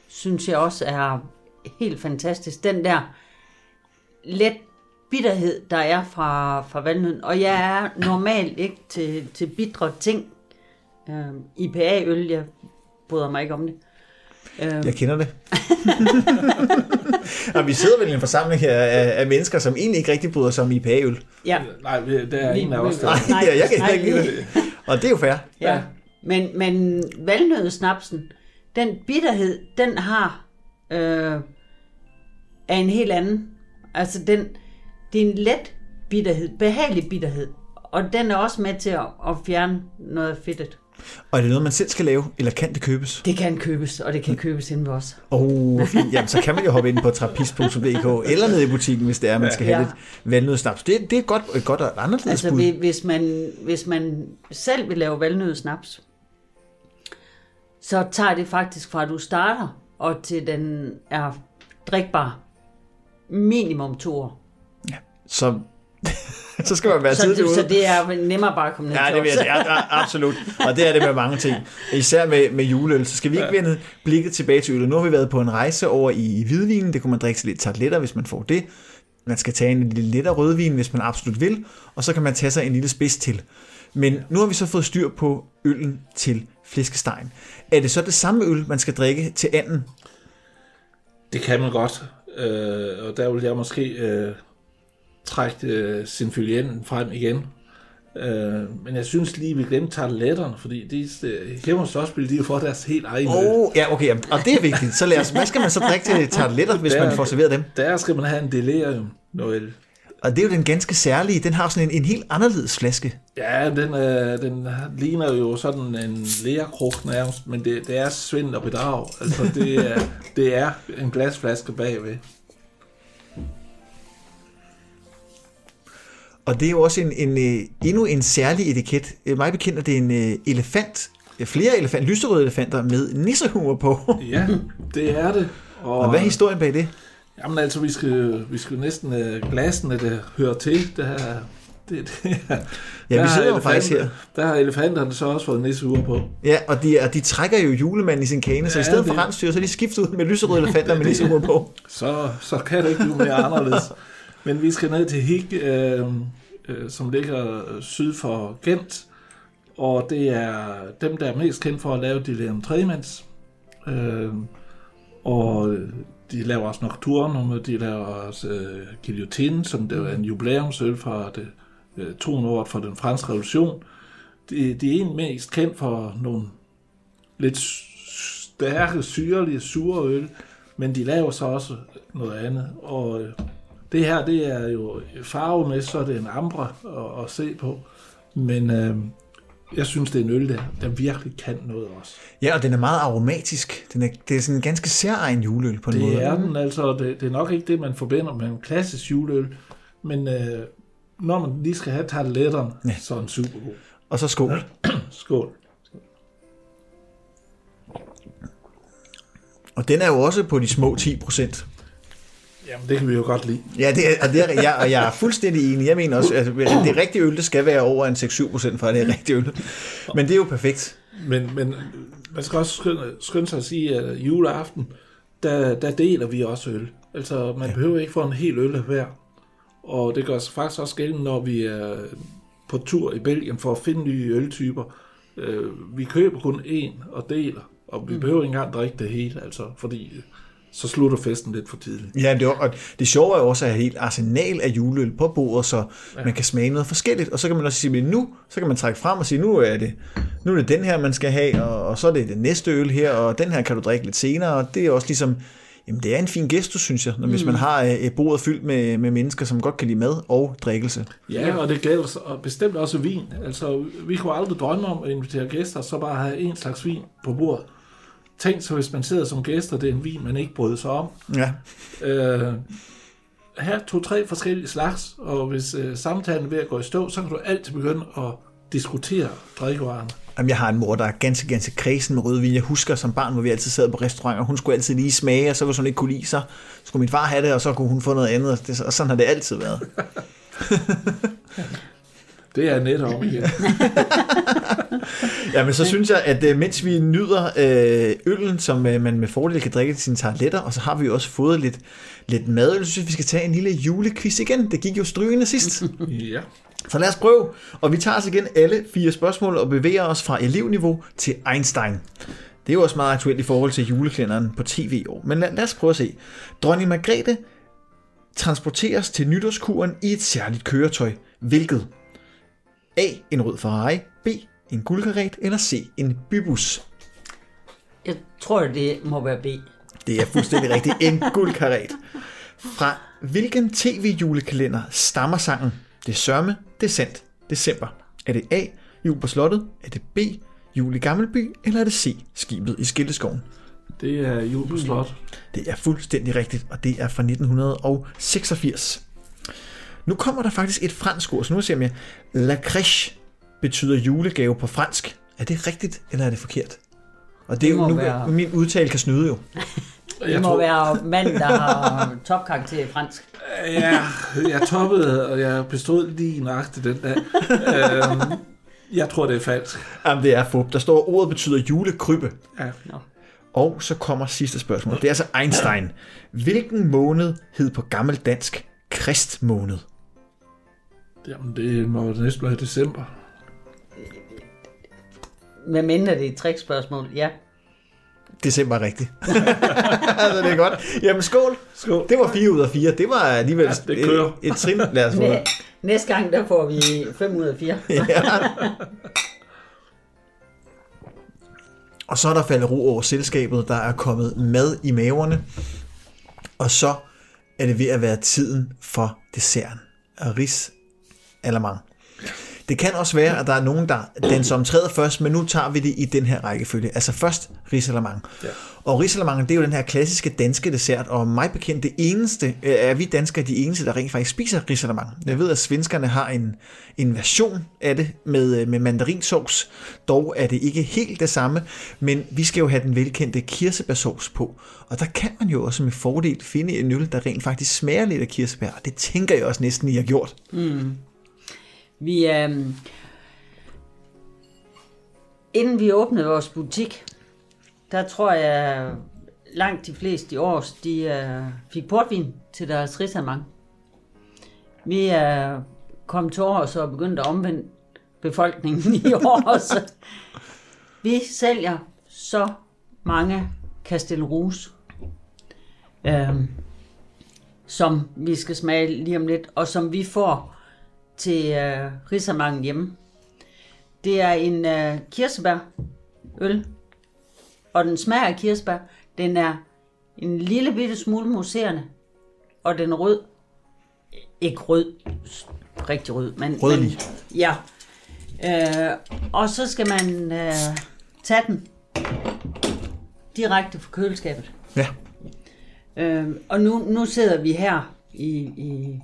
synes jeg også er helt fantastisk. Den der let bitterhed, der er fra, fra valnøden. Og jeg er normalt ikke til, til bitre ting. Øh, IPA-øl, jeg bryder mig ikke om det. Øh, jeg kender det. og vi sidder vel i en forsamling her af, af mennesker, som egentlig ikke rigtig bryder sig om IPA-øl. ja. Nej, der er Vi- en af os, der... Nej, jeg kan nej, ikke lide det. Og det er jo fair. Ja. Men, men valnødsnapsen, den bitterhed, den har øh, er en helt anden. Altså den, det er en let bitterhed, behagelig bitterhed. Og den er også med til at, at fjerne noget af fedtet. Og er det noget, man selv skal lave, eller kan det købes? Det kan købes, og det kan købes inde ved os. Åh, oh, fint. Jamen, så kan man jo hoppe ind på trappist.dk, eller ned i butikken, hvis det er, man skal have Ja. lidt valnødsnaps. Det, det er et godt, et godt og anderledes Altså bud. vi- hvis man, hvis man selv vil lave valnødsnaps, så tager det faktisk fra at du starter, og til den er drikbar minimum to år. Så så skal man være Så, tidligt det, ude. så det er nemmere bare at komme ned Ja, til det vil jeg. Ja, ja, absolut. Og det er det med mange ting. Især med, med juleøl. Så skal vi ikke vende blikket tilbage til øl. Nu har vi været på en rejse over i hvidvinen. Det kunne man drikke til lidt tartletter, hvis man får det. Man skal tage en lille lidt af rødvin, hvis man absolut vil. Og så kan man tage sig en lille spids til. Men nu har vi så fået styr på øllen til flæskestegen. Er det så det samme øl, man skal drikke til anden? Det kan man godt. Øh, og der vil jeg måske øh, trække øh, Sinfylien frem igen. Øh, men jeg synes lige, vi glemte tarteletterne, fordi de, øh, hjemme hos os de få deres helt egen. Oh, ja, okay. jamen, Og det er vigtigt. Så lad os, hvad skal man så drikke til tarteletter, hvis Der- man får serveret dem? Der skal man have en delirium Noel. Og det er jo den ganske særlige. Den har sådan en, en helt anderledes flaske. Ja, den, øh, den ligner jo sådan en lærkruk nærmest, men det, det er svindel og bedrag. Altså, det er, det er en glasflaske bagved. Og det er jo også en, en, øh, endnu en særlig etiket. Øh, Mig bekendt er det en øh, elefant, flere elefant, lyserøde elefanter med nissehumor på. Ja, det er det. Og hvad er historien bag det? Jamen altså, vi skal, vi skal næsten uh, glasene, der hører til. Der, er- det, det er, Ja, der vi sidder jo faktisk her. Der har elefanterne så også fået nisseure på. Ja, og de, og de trækker jo julemanden i sin kane, så i Ja, stedet for det- rensdyr, så er de skiftet ud med lyserøde elefanter med nissehumor på. Så, så kan det ikke blive mere anderledes. Men vi skal ned til Hig, øh, øh, som ligger syd for Gent. Og det er dem, der er mest kendt for at lave Dilemma Tremands. Øh, og de laver også Nocturnum, og de laver også øh, Guillotine, som det er en jubilæumsøl fra det øh, 200 år for den franske revolution. De, de er en mest kendt for nogle lidt stærke, syrlige, sure øl, men de laver så også noget andet. Og øh, det her, det er jo farvemæssigt, så er det en ambre at, at se på. Men øh, jeg synes, det er en øl, der, der virkelig kan noget også. Ja, og den er meget aromatisk. Den er, det er sådan en ganske særegen juleøl på en måde. Det er den altså. Det, det er nok ikke det, man forbinder med en klassisk juleøl. Men øh, når man lige skal have tarteletterne, ja. så er den super god. Og så skål. Skål. Og den er jo også på de små 10 procent. Jamen, det kan vi jo godt lide. Ja, det er, og, det er, jeg, og jeg er fuldstændig enig. Jeg mener også, at det rigtige øl, det skal være over en 6-7 procent, for at det er rigtigt øl. Men det er jo perfekt. Men, men man skal også skynde, skynde sig at sige, at juleaften, der, der deler vi også øl. Altså, man ja. behøver ikke få en hel øl hver. Og det gør sig faktisk også gældende, når vi er på tur i Belgien for at finde nye øltyper. Øh, vi køber kun én og deler, og vi behøver ikke engang drikke det hele, altså, fordi så slutter festen lidt for tidligt. Ja, det, og det sjove er også at have helt arsenal af juleøl på bordet, så ja. man kan smage noget forskelligt. Og så kan man også sige, at nu så kan man trække frem og sige, nu er det, nu er det den her, man skal have, og, og så er det det næste øl her, og den her kan du drikke lidt senere. Og det er også ligesom, jamen det er en fin gestus, synes jeg, når, hvis man har øh, et bordet fyldt med, med mennesker, som godt kan lide mad og drikkelse. Ja, og det gælder og bestemt også vin. Altså, vi kunne aldrig drømme om at invitere gæster, så bare have en slags vin på bordet. Tænk så, hvis man sidder som gæster, det er en vin, man ikke bryder sig om. Ja, Øh, her to-tre forskellige slags, og hvis øh, samtalen er ved at gå i stå, så kan du altid begynde at diskutere drikkevarerne. Jamen, jeg har en mor, der er ganske, ganske kredsen med rødvin. Jeg husker som barn, hvor vi altid sad på restauranter, hun skulle altid lige smage, og så hvis hun ikke kunne lide, så skulle min far have det, og så kunne hun få noget andet, og, det, og sådan har det altid været. Det er net om igen. Ja, men så synes jeg, at øh, mens vi nyder øh, øllen, som øh, man med fordel kan drikke til sine tartletter, og så har vi jo også fået lidt, lidt madøl, så synes jeg, vi skal tage en lille julequiz igen. Det gik jo strygende sidst. ja. Så lad os prøve. Og vi tager os igen alle fire spørgsmål og bevæger os fra elevniveau til Einstein. Det er jo også meget aktuelt i forhold til juleklænderen på tv i år. Men lad, lad os prøve at se. Dronning Margrethe transporteres til nytårskuren i et særligt køretøj. Hvilket? A. En rød Ferrari. B. En guldkaret. Eller C. En bybus. Jeg tror, det må være B. Det er fuldstændig rigtigt. En guldkaret. Fra hvilken tv-julekalender stammer sangen? Det er sørme, det er sandt, december. Er det A. Jul på slottet? Er det B. Jul i Gammelby? Eller er det C. Skibet i Skilteskoven? Det er jul på slot. Det er fuldstændig rigtigt, og det er fra 1986. Nu kommer der faktisk et fransk ord, så nu ser jeg mere. La crèche betyder julegave på fransk. Er det rigtigt, eller er det forkert? Og det, er jo nu, være- min udtale kan snyde jo. Det må være manden, der har topkarakter i fransk. Ja, jeg toppede, og jeg bestod lige nøjagtigt den dag. øhm, jeg tror, det er falsk. Jamen, det er fup. Der står, ordet betyder julekrybbe. Ja. Og så kommer sidste spørgsmål. Det er altså Einstein. Hvilken måned hed på gammel dansk kristmåned? Jamen, det må næsten være december. Hvad mindre det er et trickspørgsmål, ja. December er rigtigt. altså, det er godt. Jamen, skål. Skål. Det var 4 ud af 4. Det var alligevel Ja, det kører. et, et trin. Lad os få Næ- Næste gang, der får vi 5 ud af 4. ja. Og så er der faldet ro over selskabet. Der er kommet mad i maverne. Og så er det ved at være tiden for desserten. Ris alamang. Det kan også være, at der er nogen, der danser om træet først, men nu tager vi det i den her rækkefølge. Altså først risalamang. Ja. Og risalamangen, det er jo den her klassiske danske dessert, og mig bekendt det eneste, øh, er vi danskere de eneste, der rent faktisk spiser risalamang. Jeg ved, at svenskerne har en, en version af det med, øh, med mandarinsauce. Dog er det ikke helt det samme, men vi skal jo have den velkendte kirsebærsauce på. Og der kan man jo også med fordel finde en øl, der rent faktisk smager lidt af kirsebær, og det tænker jeg også næsten, I har gjort. Vi, øh, inden vi åbnede vores butik, der tror jeg langt de fleste i års, de øh, fik portvin til deres risamang. Vi er kom til års og begyndte at omvende befolkningen i år. Så vi sælger så mange Castel Rouge, øh, som vi skal smage lige om lidt, og som vi får til øh, risamangen hjemme. Det er en øh, kirsebærøl, og den smager af kirsebær. Den er en lille bitte smule muserende, og den er rød. Ikke rød, rigtig rød, men... Rødlig. Men, ja. Øh, og så skal man øh, tage den direkte fra køleskabet. Ja, Øh, og nu, nu sidder vi her i, i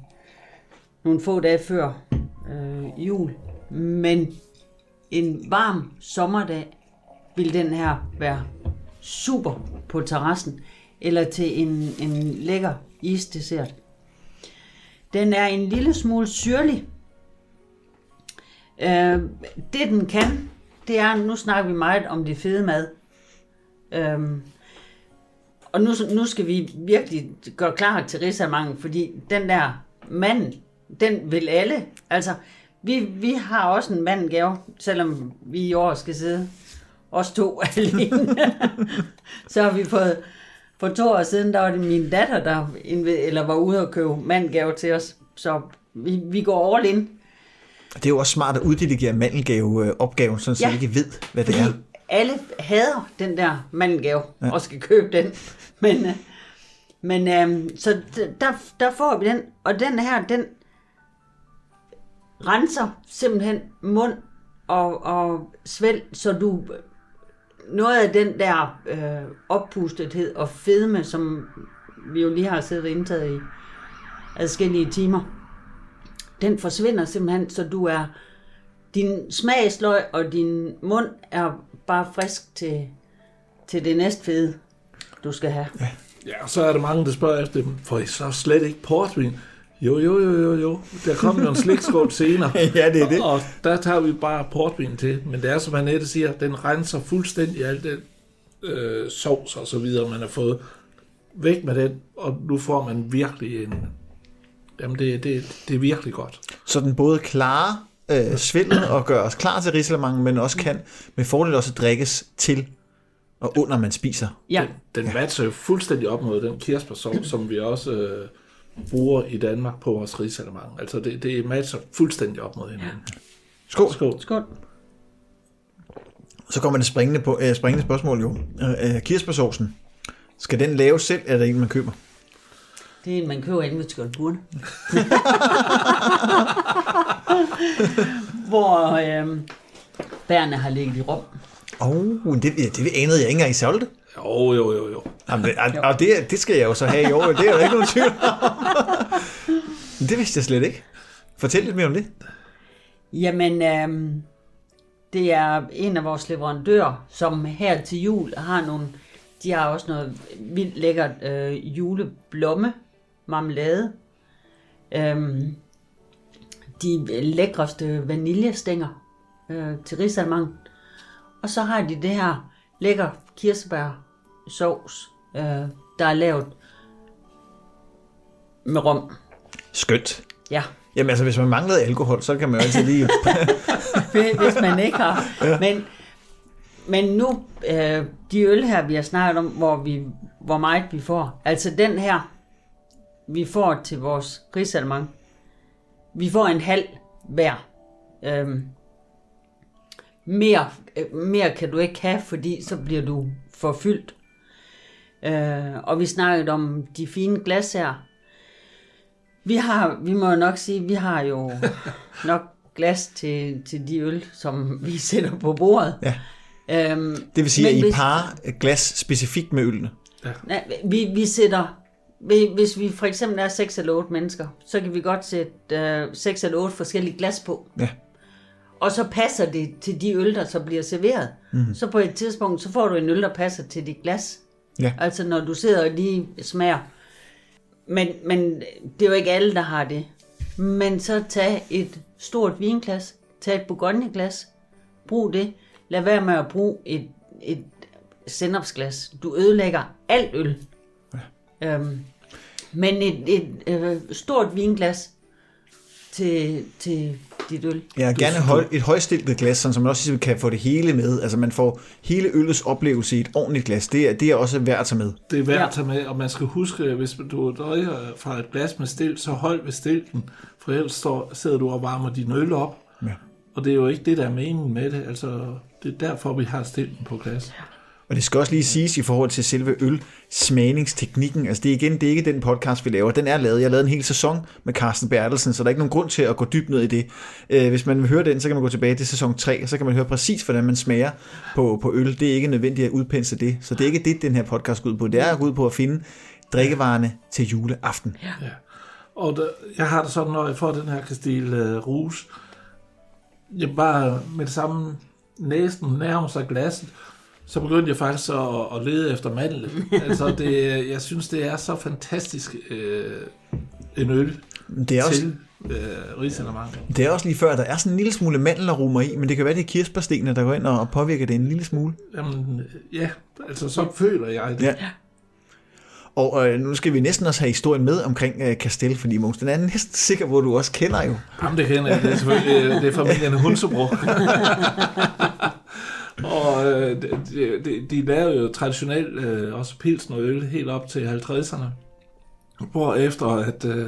nogle få dage før øh, jul, men en varm sommerdag vil den her være super på terrassen, eller til en, en lækker isdessert. Den er en lille smule syrlig. Øh, det den kan, det er, nu snakker vi meget om det fede mad. Øh, og nu, nu skal vi virkelig gøre klar til risamangen, fordi den der mand, den vil alle. Altså, vi, vi har også en mandgave, selvom vi i år skal sidde os to alene. så har vi fået, for to år siden, der var det min datter, der eller var ude og købe mandgave til os. Så vi, vi går all in. det er jo også smart at uddelegere mandelgave-opgaven, sådan så Ja. ikke ved, hvad det er. alle hader den der mandgave Ja. og skal købe den. Men, øh, men øh, så der, der får vi den. Og den her, den renser simpelthen mund og, og svælg, så du noget af den der øh, oppustethed og fedme, som vi jo lige har siddet indtaget i adskillige timer, den forsvinder simpelthen, så du er din smagsløg og din mund er bare frisk til, til det næste fede, du skal have. Ja, og så er der mange, der spørger efter dem, for I så slet ikke portvin? Jo, jo, jo, jo, jo. Der kommer jo en slikskål senere. Ja, det er det. Og, og der tager vi bare portvin til. Men det er, som Annette siger, den renser fuldstændig alt den øh, sovs og så videre, man har fået. Væk med den, og nu får man virkelig en... Jamen, det, det, det er virkelig godt. Så den både klarer øh, svindel og gør os klar til risalamangen, men også kan med fordel også drikkes til og under man spiser. Ja, Den, den matcher jo fuldstændig op mod den kirsebærsovs, som vi også øh, bruger i Danmark på vores risalemang. Altså, det, det matcher fuldstændig op mod hinanden. Skål. Skål. skål. Så kommer det springende, på, øh, springende spørgsmål jo. Øh, øh, kirsebærsovsen. Skal den laves selv, eller er det en, man køber? Det er en, man køber inde ved Skjoldburne. Hvor øh, bærene har ligget i rum. Åh, oh, det, det anede jeg ikke engang i solgte. Jo, jo, jo, jo. Jamen, det, og, og det, det skal jeg jo så have i år, det er jo ikke nogen tvivl det vidste jeg slet ikke. Fortæl lidt mere om det. Jamen, øh, det er en af vores leverandører, som her til jul har nogle, de har også noget vildt lækkert øh, juleblomme, marmelade, øhm, de lækreste vaniljestænger øh, til risalmang. Og så har de det her lækker kirsebær sovs, øh, der er lavet med rom. Skønt. Ja, Jamen altså, hvis man manglede alkohol, så kan man jo altid lige... hvis man ikke har. Ja. Men, men nu, øh, de øl her, vi har snakket om, hvor, vi, hvor meget vi får. Altså den her, vi får til vores risalmang. Vi får en halv hver. Øhm, mere, mere kan du ikke have, fordi så bliver du forfyldt. Øh, og vi snakkede om de fine glas her. Vi har, vi må jo nok sige, vi har jo nok glas til, til de øl, som vi sætter på bordet. Ja. Øhm, Det vil sige, at I hvis- parer glas specifikt med ølene. Nej, vi, vi sætter, vi- hvis vi for eksempel er 6 eller 8 mennesker, så kan vi godt sætte øh, 6 eller 8 forskellige glas på. Ja. Og så passer det til de øl, der så bliver serveret. Mm. Så på et tidspunkt, så får du en øl, der passer til dit glas. Ja. Altså når du sidder og lige smager. Men, men det er jo ikke alle, der har det. Men så tag et stort vinglas, tag et bourgogneglas, brug det. Lad være med at bruge et, et sennepsglas. Du ødelægger alt øl. Ja. Øhm, men et, et, et stort vinglas til, til dit øl. Ja, gerne høj, et højstiltet glas, sådan, så man også ligesom kan få det hele med. Altså man får hele øllets oplevelse i et ordentligt glas. Det er, det er også værd at tage med. Det er værd Ja. at tage med, og man skal huske, at hvis du drikker fra et glas med stil, så hold ved stilten, for ellers står, sidder du og varmer din øl op. Ja. Og det er jo ikke det, der er meningen med det. Altså, det er derfor, vi har stilten på glas. Og det skal også lige siges i forhold til selve øl-smagningsteknikken. Altså det er igen, det er ikke den podcast, vi laver. Den er lavet. Jeg har lavet en hel sæson med Carsten Bertelsen, så der er ikke nogen grund til at gå dybt ned i det. Øh, Hvis man vil høre den, så kan man gå tilbage til sæson 3, og så kan man høre præcis, hvordan man smager på, på øl. Det er ikke nødvendigt at udpensle det. Så det er ikke det, den her podcast går ud på. Det er at gå ud på at finde drikkevarerne til juleaften. Og der, jeg har det sådan, når jeg får den her Castile uh, Rouge, jeg bare med det samme næsten nærmer sig glasset, så begyndte jeg faktisk at, at lede efter mandel. altså, det, jeg synes, det er så fantastisk øh, en øl Det er også, til øh, Risalemang. det er også lige før, der er sådan en lille smule mandelaromer i, men det kan være, det er kirsebærstenene, der går ind og påvirker det en lille smule. Jamen, ja, altså så føler jeg det. Ja. Og øh, nu skal vi næsten også have historien med omkring øh, Kastel, fordi Måns, den er næsten sikker at du også kender jo. Jamen, det kender jeg. Det er selvfølgelig øh, det er familien Hulsebro. og øh, de, de, de lavede jo traditionelt øh, også pilsner og øl helt op til 50'erne. Hvor efter at øh,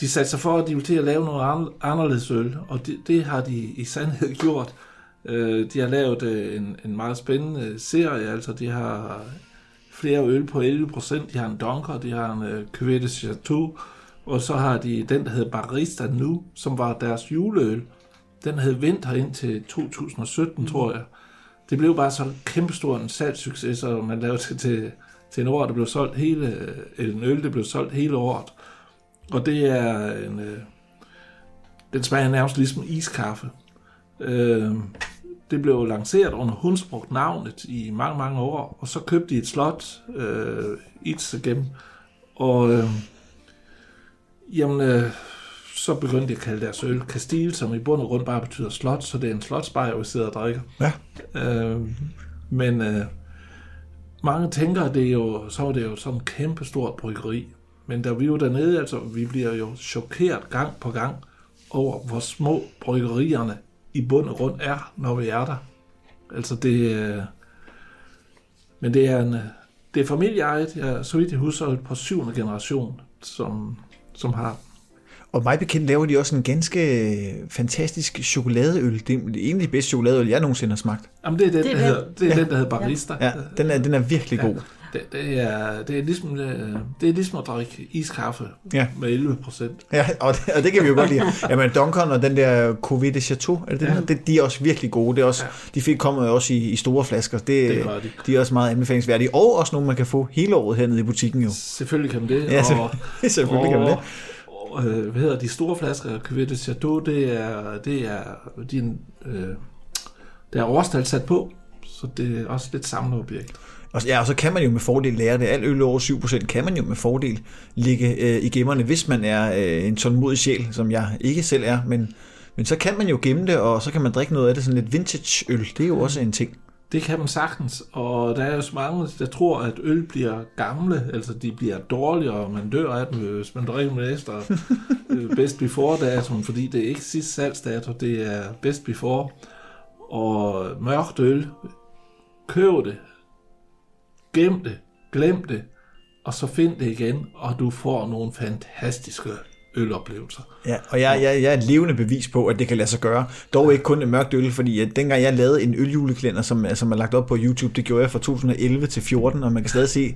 de satte sig for, at de ville til at lave noget anderledes øl, og det, det har de i sandhed gjort. Øh, de har lavet øh, en, en meget spændende serie, altså de har flere øl på 11 procent. De har en Donker, de har en øh, Cuvette Chateau, og så har de den, der hedder Barista Nu, som var deres juleøl. Den havde vendt her ind til 2017, tror jeg. Det blev bare så kæmpestor en salgssucces, så man lavede det til, til en år, der blev solgt hele, eller en øl, der blev solgt hele året. Og det er en, øh, den smager nærmest ligesom iskaffe. Øh, det blev lanceret under Hunsbrugt navnet i mange, mange år, og så købte de et slot, øh, Itzegem, og øh, jamen, øh, så begyndte de at kalde deres øl Castile, som i bund og grund bare betyder slot, så det er en slotsbajer, vi sidder og drikker. Ja. Øh, men øh, mange tænker, at det er jo, så er det jo sådan et kæmpestort bryggeri. Men da vi jo dernede, altså, vi bliver jo chokeret gang på gang over, hvor små bryggerierne i bund og grund er, når vi er der. Altså det øh, men det er en, øh, det er familieejet, jeg, så vidt jeg husker, par syvende generation, som, som har Og mig bekendt laver de også en ganske fantastisk chokoladeøl. Det er en af de bedste chokoladeøl, jeg nogensinde har smagt. Jamen, det er den, Det er det der, den. hedder, det er Ja. den, der hedder barista. Ja, den er, den er virkelig god. Det, det, er, det, er ligesom, øh, det er ligesom at drikke iskaffe Ja. med 11 procent. Ja, og det, og det kan vi jo godt lide. Jamen, Duncan og den der Cuvée de Chateau, er det det, Ja. ja. det, de er også virkelig gode. Det er også, Ja. de fik kommet også i, i store flasker. Det, Det de. de er også meget anbefalingsværdige. Og også nogle, man kan få hele året hernede i butikken jo. Selvfølgelig kan man det. Ja, og, Selvfølgelig kan man det. Øh, hvad hedder de store flasker Cuvée de Chateau, det er, det er, din, øh, der er årstal sat på, så det er også lidt samleobjekt. Og, ja, og så kan man jo med fordel lære det. Alt øl over 7% kan man jo med fordel ligge øh, i gemmerne, hvis man er øh, en tålmodig sjæl, som jeg ikke selv er. Men, men så kan man jo gemme det, og så kan man drikke noget af det, sådan lidt vintage øl. Det er jo også en ting. Det kan man sagtens, og der er jo så mange, der tror, at øl bliver gamle, altså de bliver dårligere, og man dør af dem, hvis man drikker med efter øh, best before datum, fordi det er ikke sidste salgsdato, det er best before. Og mørkt øl, køb det, gem det, glem det, og så find det igen, og du får nogle fantastiske øloplevelser. Ja, og jeg, jeg, jeg er et levende bevis på, at det kan lade sig gøre. Dog ikke kun et mørkt øl, fordi at dengang jeg lavede en øljulekalender, som, som er lagt op på YouTube, det gjorde jeg fra 2011 til 14, og man kan stadig se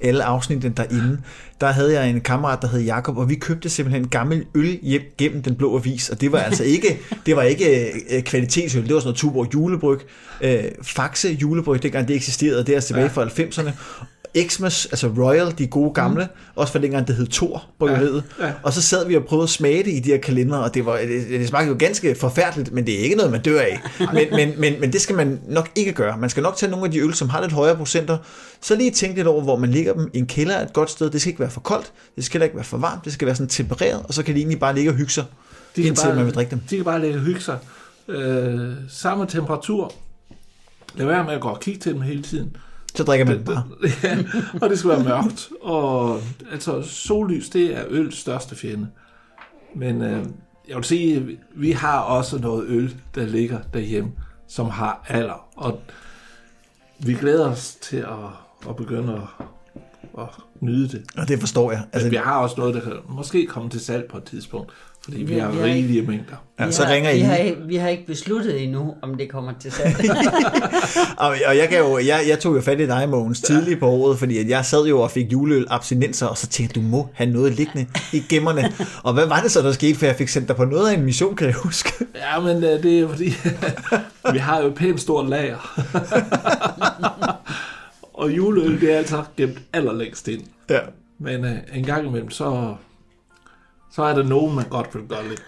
alle afsnittene derinde. Der havde jeg en kammerat, der hed Jakob, og vi købte simpelthen gammel øl hjem gennem den blå avis, og det var altså ikke, det var ikke øh, kvalitetsøl, det var sådan noget Tuborg julebryg, øh, Faxe julebryg, dengang det eksisterede, det er tilbage fra 90'erne, Xmas, altså Royal, de gode gamle, mm. også fra dengang det hed Thor, bryggeriet. Ja, ja. Og så sad vi og prøvede at smage det i de her kalender, og det, var, det, det smagte jo ganske forfærdeligt, men det er ikke noget, man dør af. Men, men, men, men det skal man nok ikke gøre. Man skal nok tage nogle af de øl, som har lidt højere procenter, så lige tænke lidt over, hvor man ligger dem. En kælder er et godt sted. Det skal ikke være for koldt, det skal ikke være for varmt, det skal være sådan tempereret, og så kan de egentlig bare ligge og hygge sig, de indtil bare, man vil drikke dem. De kan bare ligge og hygge sig. Øh, samme temperatur. Lad være med at gå og kigge til dem hele tiden. Så drikker man det, bare. ja, og det skal være mørkt. Og altså, sollys, det er øls største fjende. Men øh, jeg vil sige, vi har også noget øl, der ligger derhjemme, som har alder. Og vi glæder os til at, at begynde at, at nyde det. Og det forstår jeg. Altså, Men vi har også noget, der kan måske komme til salg på et tidspunkt. Fordi vi, vi har, har rigelige ikke, mængder. Ja, vi så har, ringer I. Vi har, vi har ikke besluttet endnu, om det kommer til salg. og, og jeg, kan jo, jeg, jeg tog jo fat i dig, Mogens, tidligt på året, fordi at jeg sad jo og fik juleøl abstinenser, og så tænkte du må have noget liggende i gemmerne. og hvad var det så, der skete, for jeg fik sendt dig på noget af en mission, kan jeg huske? Ja, men øh, det er fordi, vi har jo et pænt stort lager. og juleøl, det er altså gemt allerlængst ind. Ja. Men øh, en gang imellem, så så er der nogen, man godt vil gøre lidt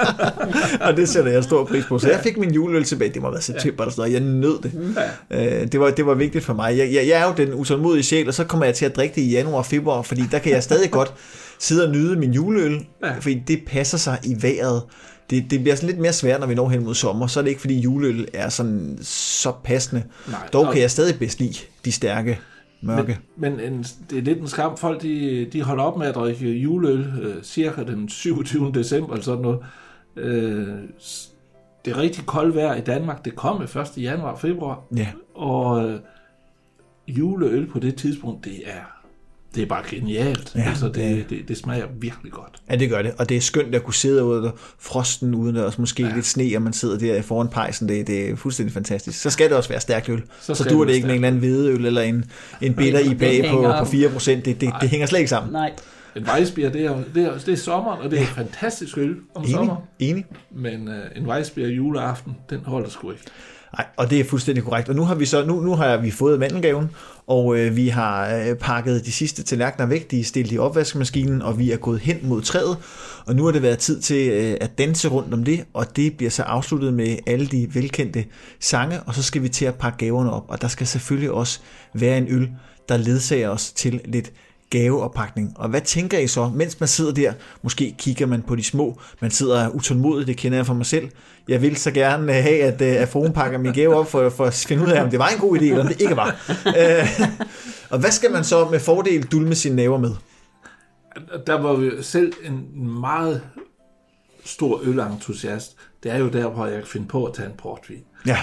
og det sætter jeg stor pris på. Så jeg fik min juleøl tilbage. Det må være september eller sådan noget. Jeg nød det. Ja. Øh, det, var, det var vigtigt for mig. Jeg, jeg, jeg er jo den utålmodige sjæl, og så kommer jeg til at drikke det i januar og februar, fordi der kan jeg stadig godt sidde og nyde min juleøl, ja. fordi det passer sig i vejret. Det, det bliver sådan lidt mere svært, når vi når hen mod sommer. Så er det ikke, fordi juleøl er sådan så passende. Nej, Dog kan jeg stadig bedst lide de stærke mørke. Men, men en, det er lidt en skam. Folk de, de holder op med at drikke juleøl øh, cirka den 27. december eller sådan noget. Øh, det er rigtig koldt vejr i Danmark. Det kom 1. januar og februar. Ja. Og øh, juleøl på det tidspunkt, det er det er bare genialt. Ja, altså, det, det, det, det smager virkelig godt. Ja, det gør det. Og det er skønt at kunne sidde ude der frosten uden og måske ja. lidt sne, og man sidder der foran pejsen. Det, det er fuldstændig fantastisk. Så skal det også være stærkt øl. Så, så duer det ikke med en eller anden hvedeøl eller en, en bitter IPA på, på 4%. Det, det, det, det hænger slet ikke sammen. Nej. En Weissbier, det er, det er, det er sommeren, og det er ja. fantastisk øl om Enig. sommeren. Enig. Men uh, en Weissbier juleaften, den holder sgu ikke. Nej, og det er fuldstændig korrekt. Og nu har vi så nu, nu har vi fået mandelgaven, og øh, vi har øh, pakket de sidste tallerkener væk, de er stillet i opvaskemaskinen, og vi er gået hen mod træet, og nu har det været tid til øh, at danse rundt om det, og det bliver så afsluttet med alle de velkendte sange, og så skal vi til at pakke gaverne op, og der skal selvfølgelig også være en øl, der ledsager os til lidt gaveoppakning. Og hvad tænker I så, mens man sidder der? Måske kigger man på de små. Man sidder utålmodig, det kender jeg fra mig selv. Jeg vil så gerne have, at, øh, at Forum pakker min gave op, for, for at finde ud af, om det var en god idé, eller om det ikke var. Øh, og hvad skal man så med fordel dulme sine naver med? Der var vi selv en meget stor ølentusiast. Det er jo der, hvor jeg kan finde på at tage en portvin. Ja.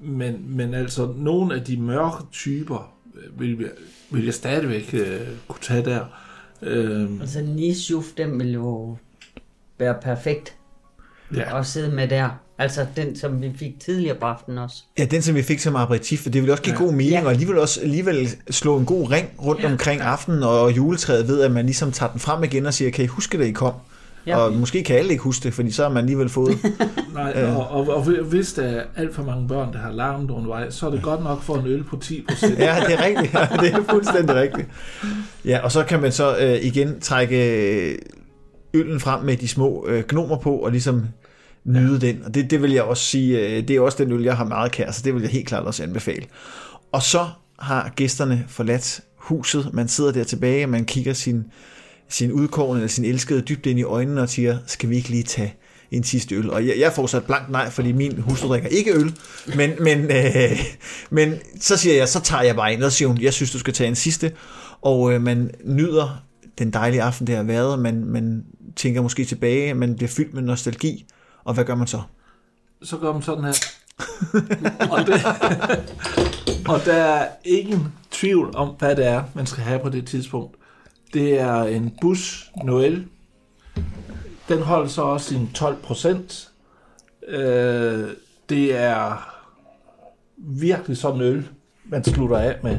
Men, men altså, nogle af de mørke typer vil, vil jeg stadigvæk øh, kunne tage der. Øh, altså Nishuf, den vil jo være perfekt ja. at sidde med der. Altså den, som vi fik tidligere på aftenen også. Ja, den, som vi fik som aperitif, for det vil også give ja. god mening, ja. og alligevel også alligevel slå en god ring rundt ja. omkring aftenen, og juletræet ved, at man ligesom tager den frem igen og siger, kan I huske det, I kom? Ja. Og måske kan alle ikke huske det, fordi så har man alligevel fået... Nej, øh. og, og, og hvis der er alt for mange børn, der har larmet undervejs, så er det godt nok for en øl på 10 procent. ja, det er rigtigt. Ja, det er fuldstændig rigtigt. Ja, og så kan man så øh, igen trække øllen frem med de små øh, gnomer på, og ligesom nyde den. Og det, det vil jeg også sige, øh, det er også den øl, jeg har meget kær, så det vil jeg helt klart også anbefale. Og så har gæsterne forladt huset. Man sidder der tilbage, man kigger sin, sin udkårende, eller sin elskede dybt ind i øjnene og siger, skal vi ikke lige tage en sidste øl. Og jeg, jeg får så et blankt nej, fordi min hustru drikker ikke øl. Men, men, øh, men så siger jeg, så tager jeg bare en, og siger hun, jeg synes, du skal tage en sidste. Og øh, man nyder den dejlige aften, det har været. Man, man tænker måske tilbage, man bliver fyldt med nostalgi. Og hvad gør man så? Så gør man sådan her. og, det, og der er ingen tvivl om, hvad det er, man skal have på det tidspunkt. Det er en bus Noel. Den holder så også sin 12 procent. Øh, det er virkelig sådan en øl, man slutter af med.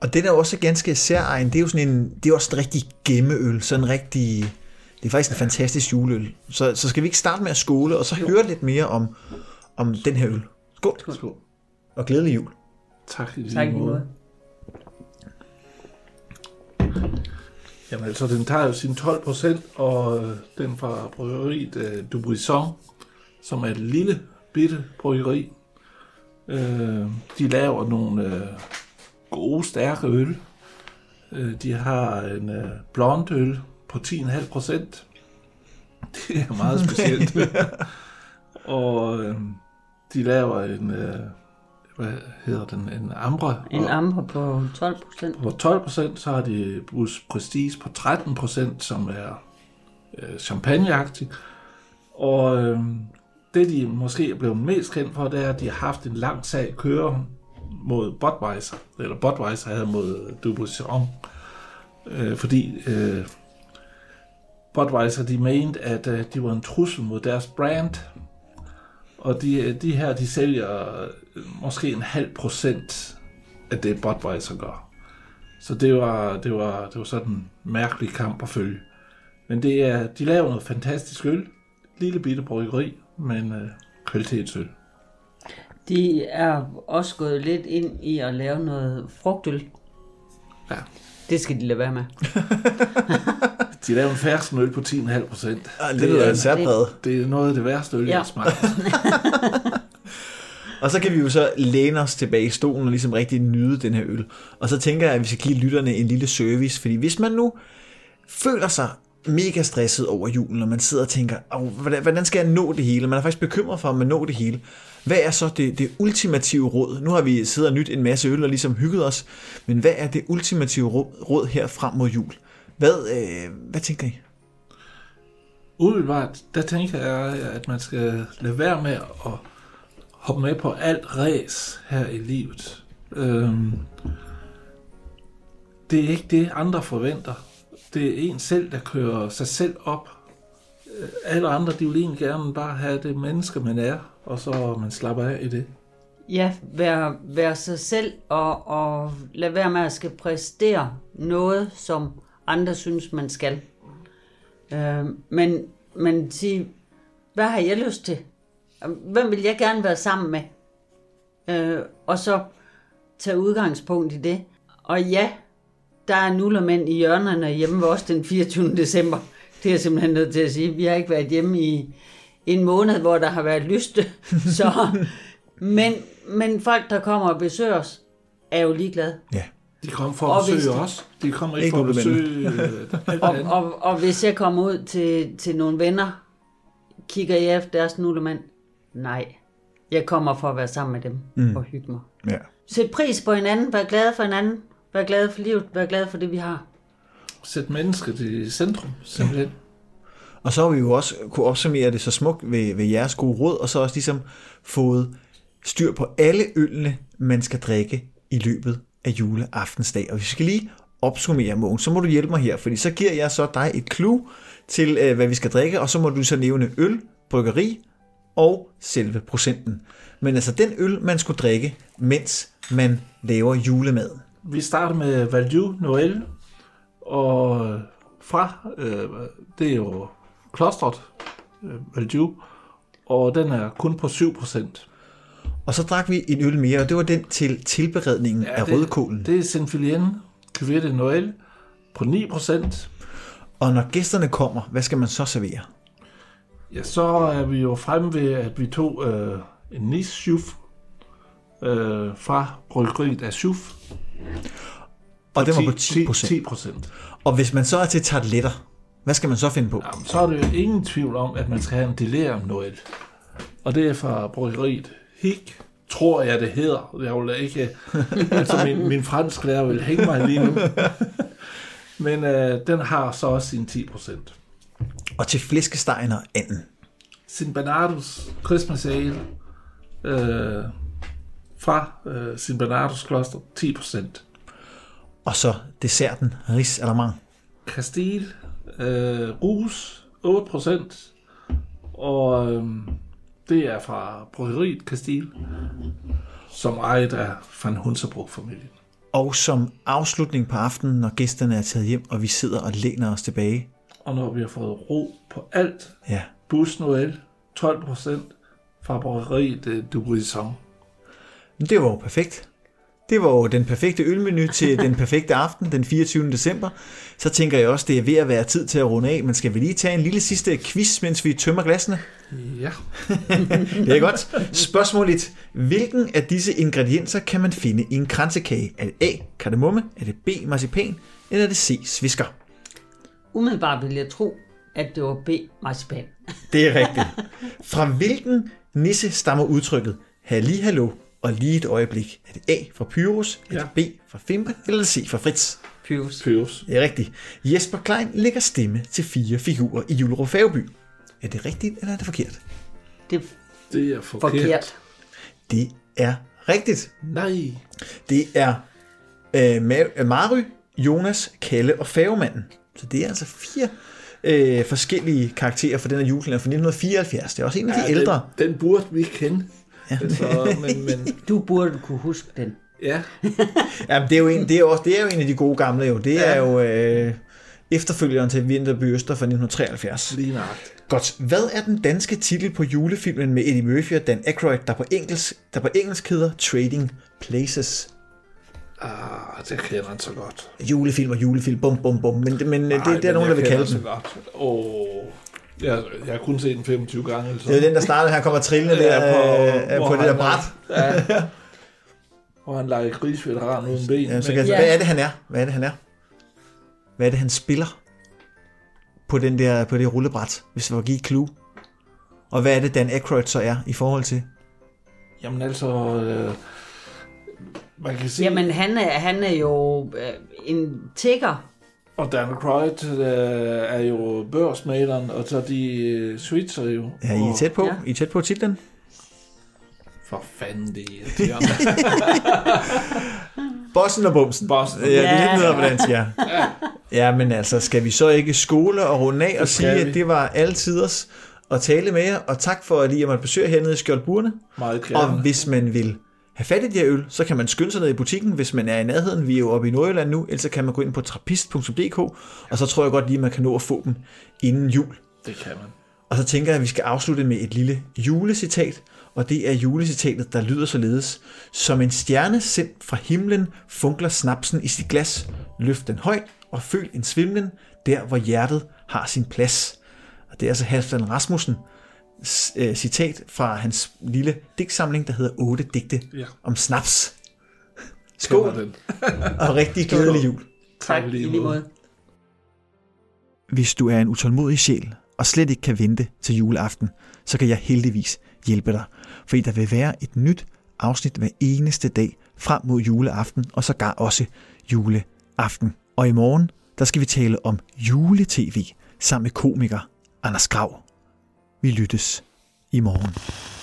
Og den er også ganske særegen. Det er jo sådan en, det er også en rigtig gemmeøl. Sådan en rigtig, det er faktisk en fantastisk juleøl. Så, så skal vi ikke starte med at skåle, og så høre lidt mere om, om den her øl. Skål. Skål. Og glædelig jul. Tak i lige Tak i lige måde. Jamen altså, den tager jo sin 12 procent, og øh, den fra bryggeriet øh, Dubuisson, som er et lille, bitte bryggeri. Øh, de laver nogle øh, gode, stærke øl. Øh, de har en øh, blond øl på 10,5 procent. Det er meget specielt. og øh, de laver en, øh, hvad hedder den, en Ambra. En og- på 12 procent. på 12 procent, så har de Bruce Prestige på 13 procent, som er øh, champagneagtig. Og øh, det, de måske er blevet mest kendt for, det er, at de har haft en lang sag køre mod Budweiser, eller Budweiser havde mod Dubuisson, øh, fordi øh, Budweiser, de mente, at øh, de var en trussel mod deres brand, og de, de her, de sælger øh, måske en halv procent af det, Budweiser gør. Så det var, det var, det var sådan en mærkelig kamp at følge. Men det er, de laver noget fantastisk øl. Lille bitte bryggeri, men øh, kvalitetsøl. De er også gået lidt ind i at lave noget frugtøl. Ja. Det skal de lade være med. De laver en fersken øl på 10,5 procent. Det lyder er, en særpræget. det er noget af det værste øl, Ja. jeg har smagt. Og så kan vi jo så læne os tilbage i stolen og ligesom rigtig nyde den her øl. Og så tænker jeg, at vi skal give lytterne en lille service, fordi hvis man nu føler sig mega stresset over julen, og man sidder og tænker, "Åh, hvordan, hvordan skal jeg nå det hele? Man er faktisk bekymret for, om man når det hele. Hvad er så det, det ultimative råd? Nu har vi siddet og nyt en masse øl og ligesom hygget os, men hvad er det ultimative råd, råd her frem mod jul? Hvad, øh, hvad tænker I? Umiddelbart, der tænker jeg, at man skal lade være med at hoppe med på alt ræs her i livet. Øhm, det er ikke det, andre forventer. Det er en selv, der kører sig selv op. Øh, alle andre, de vil egentlig gerne bare have det menneske, man er, og så man slapper af i det. Ja, være, være sig selv og, og lade være med at skal præstere noget, som andre synes, man skal. Øh, men, men sige, hvad har jeg lyst til? Hvem vil jeg gerne være sammen med? Øh, og så tage udgangspunkt i det. Og ja, der er nullermænd i hjørnerne hjemme ved os den 24. december. Det er jeg simpelthen nødt til at sige. Vi har ikke været hjemme i en måned, hvor der har været lyste. Så, men, men folk, der kommer og besøger os, er jo ligeglade. Ja. De kommer for at besøge de- os. De kommer ikke Ikke for at besøge øh, Og, og, og hvis jeg kommer ud til, til nogle venner, kigger jeg efter deres nullemand? Nej. Jeg kommer for at være sammen med dem mm. og hygge mig. ja. Sæt pris på hinanden, vær glad for hinanden, vær glad for livet, vær glad for det, vi har. Sæt mennesket i centrum, simpelthen. Og så har vi jo også kunne opsummere det så smukt ved, ved jeres gode råd, og så også ligesom fået styr på alle ølene, man skal drikke i løbet af juleaftensdag. Og hvis vi skal lige opsummere, Mogens, så må du hjælpe mig her, fordi så giver jeg så dig et clue til, øh, hvad vi skal drikke, og så må du så nævne øl, bryggeri og selve procenten. Men altså den øl, man skulle drikke, mens man laver julemaden. Vi starter med Value Noel, og fra, øh, det er jo klostret øh, Value, og den er kun på 7%. Og så drak vi en øl mere, og det var den til tilberedningen ja, af det, rødkålen. Det er Saint-Filien Cuvée de Noel på 9%. Og når gæsterne kommer, hvad skal man så servere? Ja, så er vi jo fremme ved, at vi tog øh, en nis Schuf øh, fra bryggeriet af Schuf. Og den var på 10 10 procent. Og hvis man så er til tarteletter, hvad skal man så finde på? Jamen, så er det jo ingen tvivl om, at man skal have en delirium Noel. Og det er fra bryggeriet Hik, tror jeg det hedder. Jeg vil ikke... altså min, min fransk lærer vil hænge mig lige nu. Men øh, den har så også sin 10 procent. Og til flæskestegen og anden. Sin Bernardus Christmas Ale øh, fra øh, Sin Bernardus Kloster 10 procent. Og så desserten Ris Alamang. Castile øh, Rus 8 procent. Og øh, det er fra bryggeriet Castile, som ejet af Van Hunsebro-familien. Og som afslutning på aftenen, når gæsterne er taget hjem, og vi sidder og læner os tilbage. Og når vi har fået ro på alt, Ja, Bus Noel 12 procent fra bryggeriet øh, Du Brisson. men det var jo perfekt. Det var jo den perfekte ølmenu til den perfekte aften, den 24. december. Så tænker jeg også, det er ved at være tid til at runde af, men skal vi lige tage en lille sidste quiz, mens vi tømmer glasene? Ja. Det er godt. Spørgsmål 1. Hvilken af disse ingredienser kan man finde i en kransekage? Er det A. Kardemomme? Er det B. Marcipan? Eller er det C. Svisker? Umiddelbart vil jeg tro, at det var B. Marcipan. Det er rigtigt. Fra hvilken nisse stammer udtrykket Halli hallo og lige et øjeblik? Er det A fra Pyrus? Er det B fra Fimpe? Eller er C fra Fritz? Pyrus. Pyrus. Det er rigtigt. Jesper Klein lægger stemme til fire figurer i Julerup Færgeby. Er det rigtigt, eller er det forkert? Det er Det er forkert. forkert. Det er rigtigt. Nej. Det er øh, Ma- Mary, Jonas, Kalle og Færgemanden. Så det er altså fire øh, forskellige karakterer for den her julekalender fra 1974. Det er også en af de Ja, ældre. Den, den burde vi kende. Ja. Så, men, men Du burde kunne huske den. ja, Jamen, det er jo en, det er også, det er jo en af de gode gamle jo. Det er Ja. jo øh, efterfølgeren til Vinterby Øster fra 1973. lige nøjagtigt. Godt. Hvad er den danske titel på julefilmen med Eddie Murphy og Dan Aykroyd, der på engelsk, der på engelsk hedder Trading Places? Ah, det kender han så godt. Julefilm og julefilm, bum, bum, bum. Men, det- men det, Ej, det er men der nogen, der vil kalde så den. godt. Åh, jeg, jeg har kun set den 25 gange. Eller Det er den, der starter, han kommer trillende der, Ja, på- på, hvor på det der bræt. Ja. Hvor han leger krigsveteran uden ben. Ja, så men- kan, Ja. Hvad er det, han er? Hvad er det, han er? Hvad er det, han spiller på, den der, på det rullebræt, hvis det var give et clue? Og hvad er det, Dan Aykroyd så er i forhold til? Jamen altså, øh, man kan sige, Jamen, han er, han er jo øh, en tigger. og Dan Aykroyd øh, er jo børsmaleren, og så de øh, switcher jo. Ja, I er tæt på. Ja. I er tæt på titlen. For fanden, det er. Bossen og bumsen. Bossen og Ja, det er Ja. lidt noget, hvordan siger. Ja, men altså, skal vi så ikke skole og runde af og sige, vi. at det var altiders at tale med jer, og tak for at lige at måtte besøge hernede i Skjoldburene. Meget Og kærende. hvis man vil have fat i de her øl, så kan man skynde sig ned i butikken, hvis man er i nærheden. Vi er jo oppe i Nordjylland nu, ellers så kan man gå ind på trappist.dk, og så tror jeg godt lige, at man kan nå at få dem inden jul. Det kan man. Og så tænker jeg, at vi skal afslutte med et lille julecitat, og det er julecitatet, der lyder således. Som en stjerne sendt fra himlen funkler snapsen i sit glas. Løft den højt og føl en svimlen, der hvor hjertet har sin plads. Og det er altså Halvdan Rasmussen øh, citat fra hans lille digtsamling, der hedder 8 digte Ja. om snaps. Skål. Skål, og rigtig glædelig jul. Tak, i lige måde. Hvis du er en utålmodig sjæl og slet ikke kan vente til juleaften, så kan jeg heldigvis hjælpe dig. Fordi der vil være et nyt afsnit hver eneste dag frem mod juleaften, og sågar også juleaften. Og i morgen, der skal vi tale om juletv sammen med komiker Anders Grav. Vi lyttes i morgen.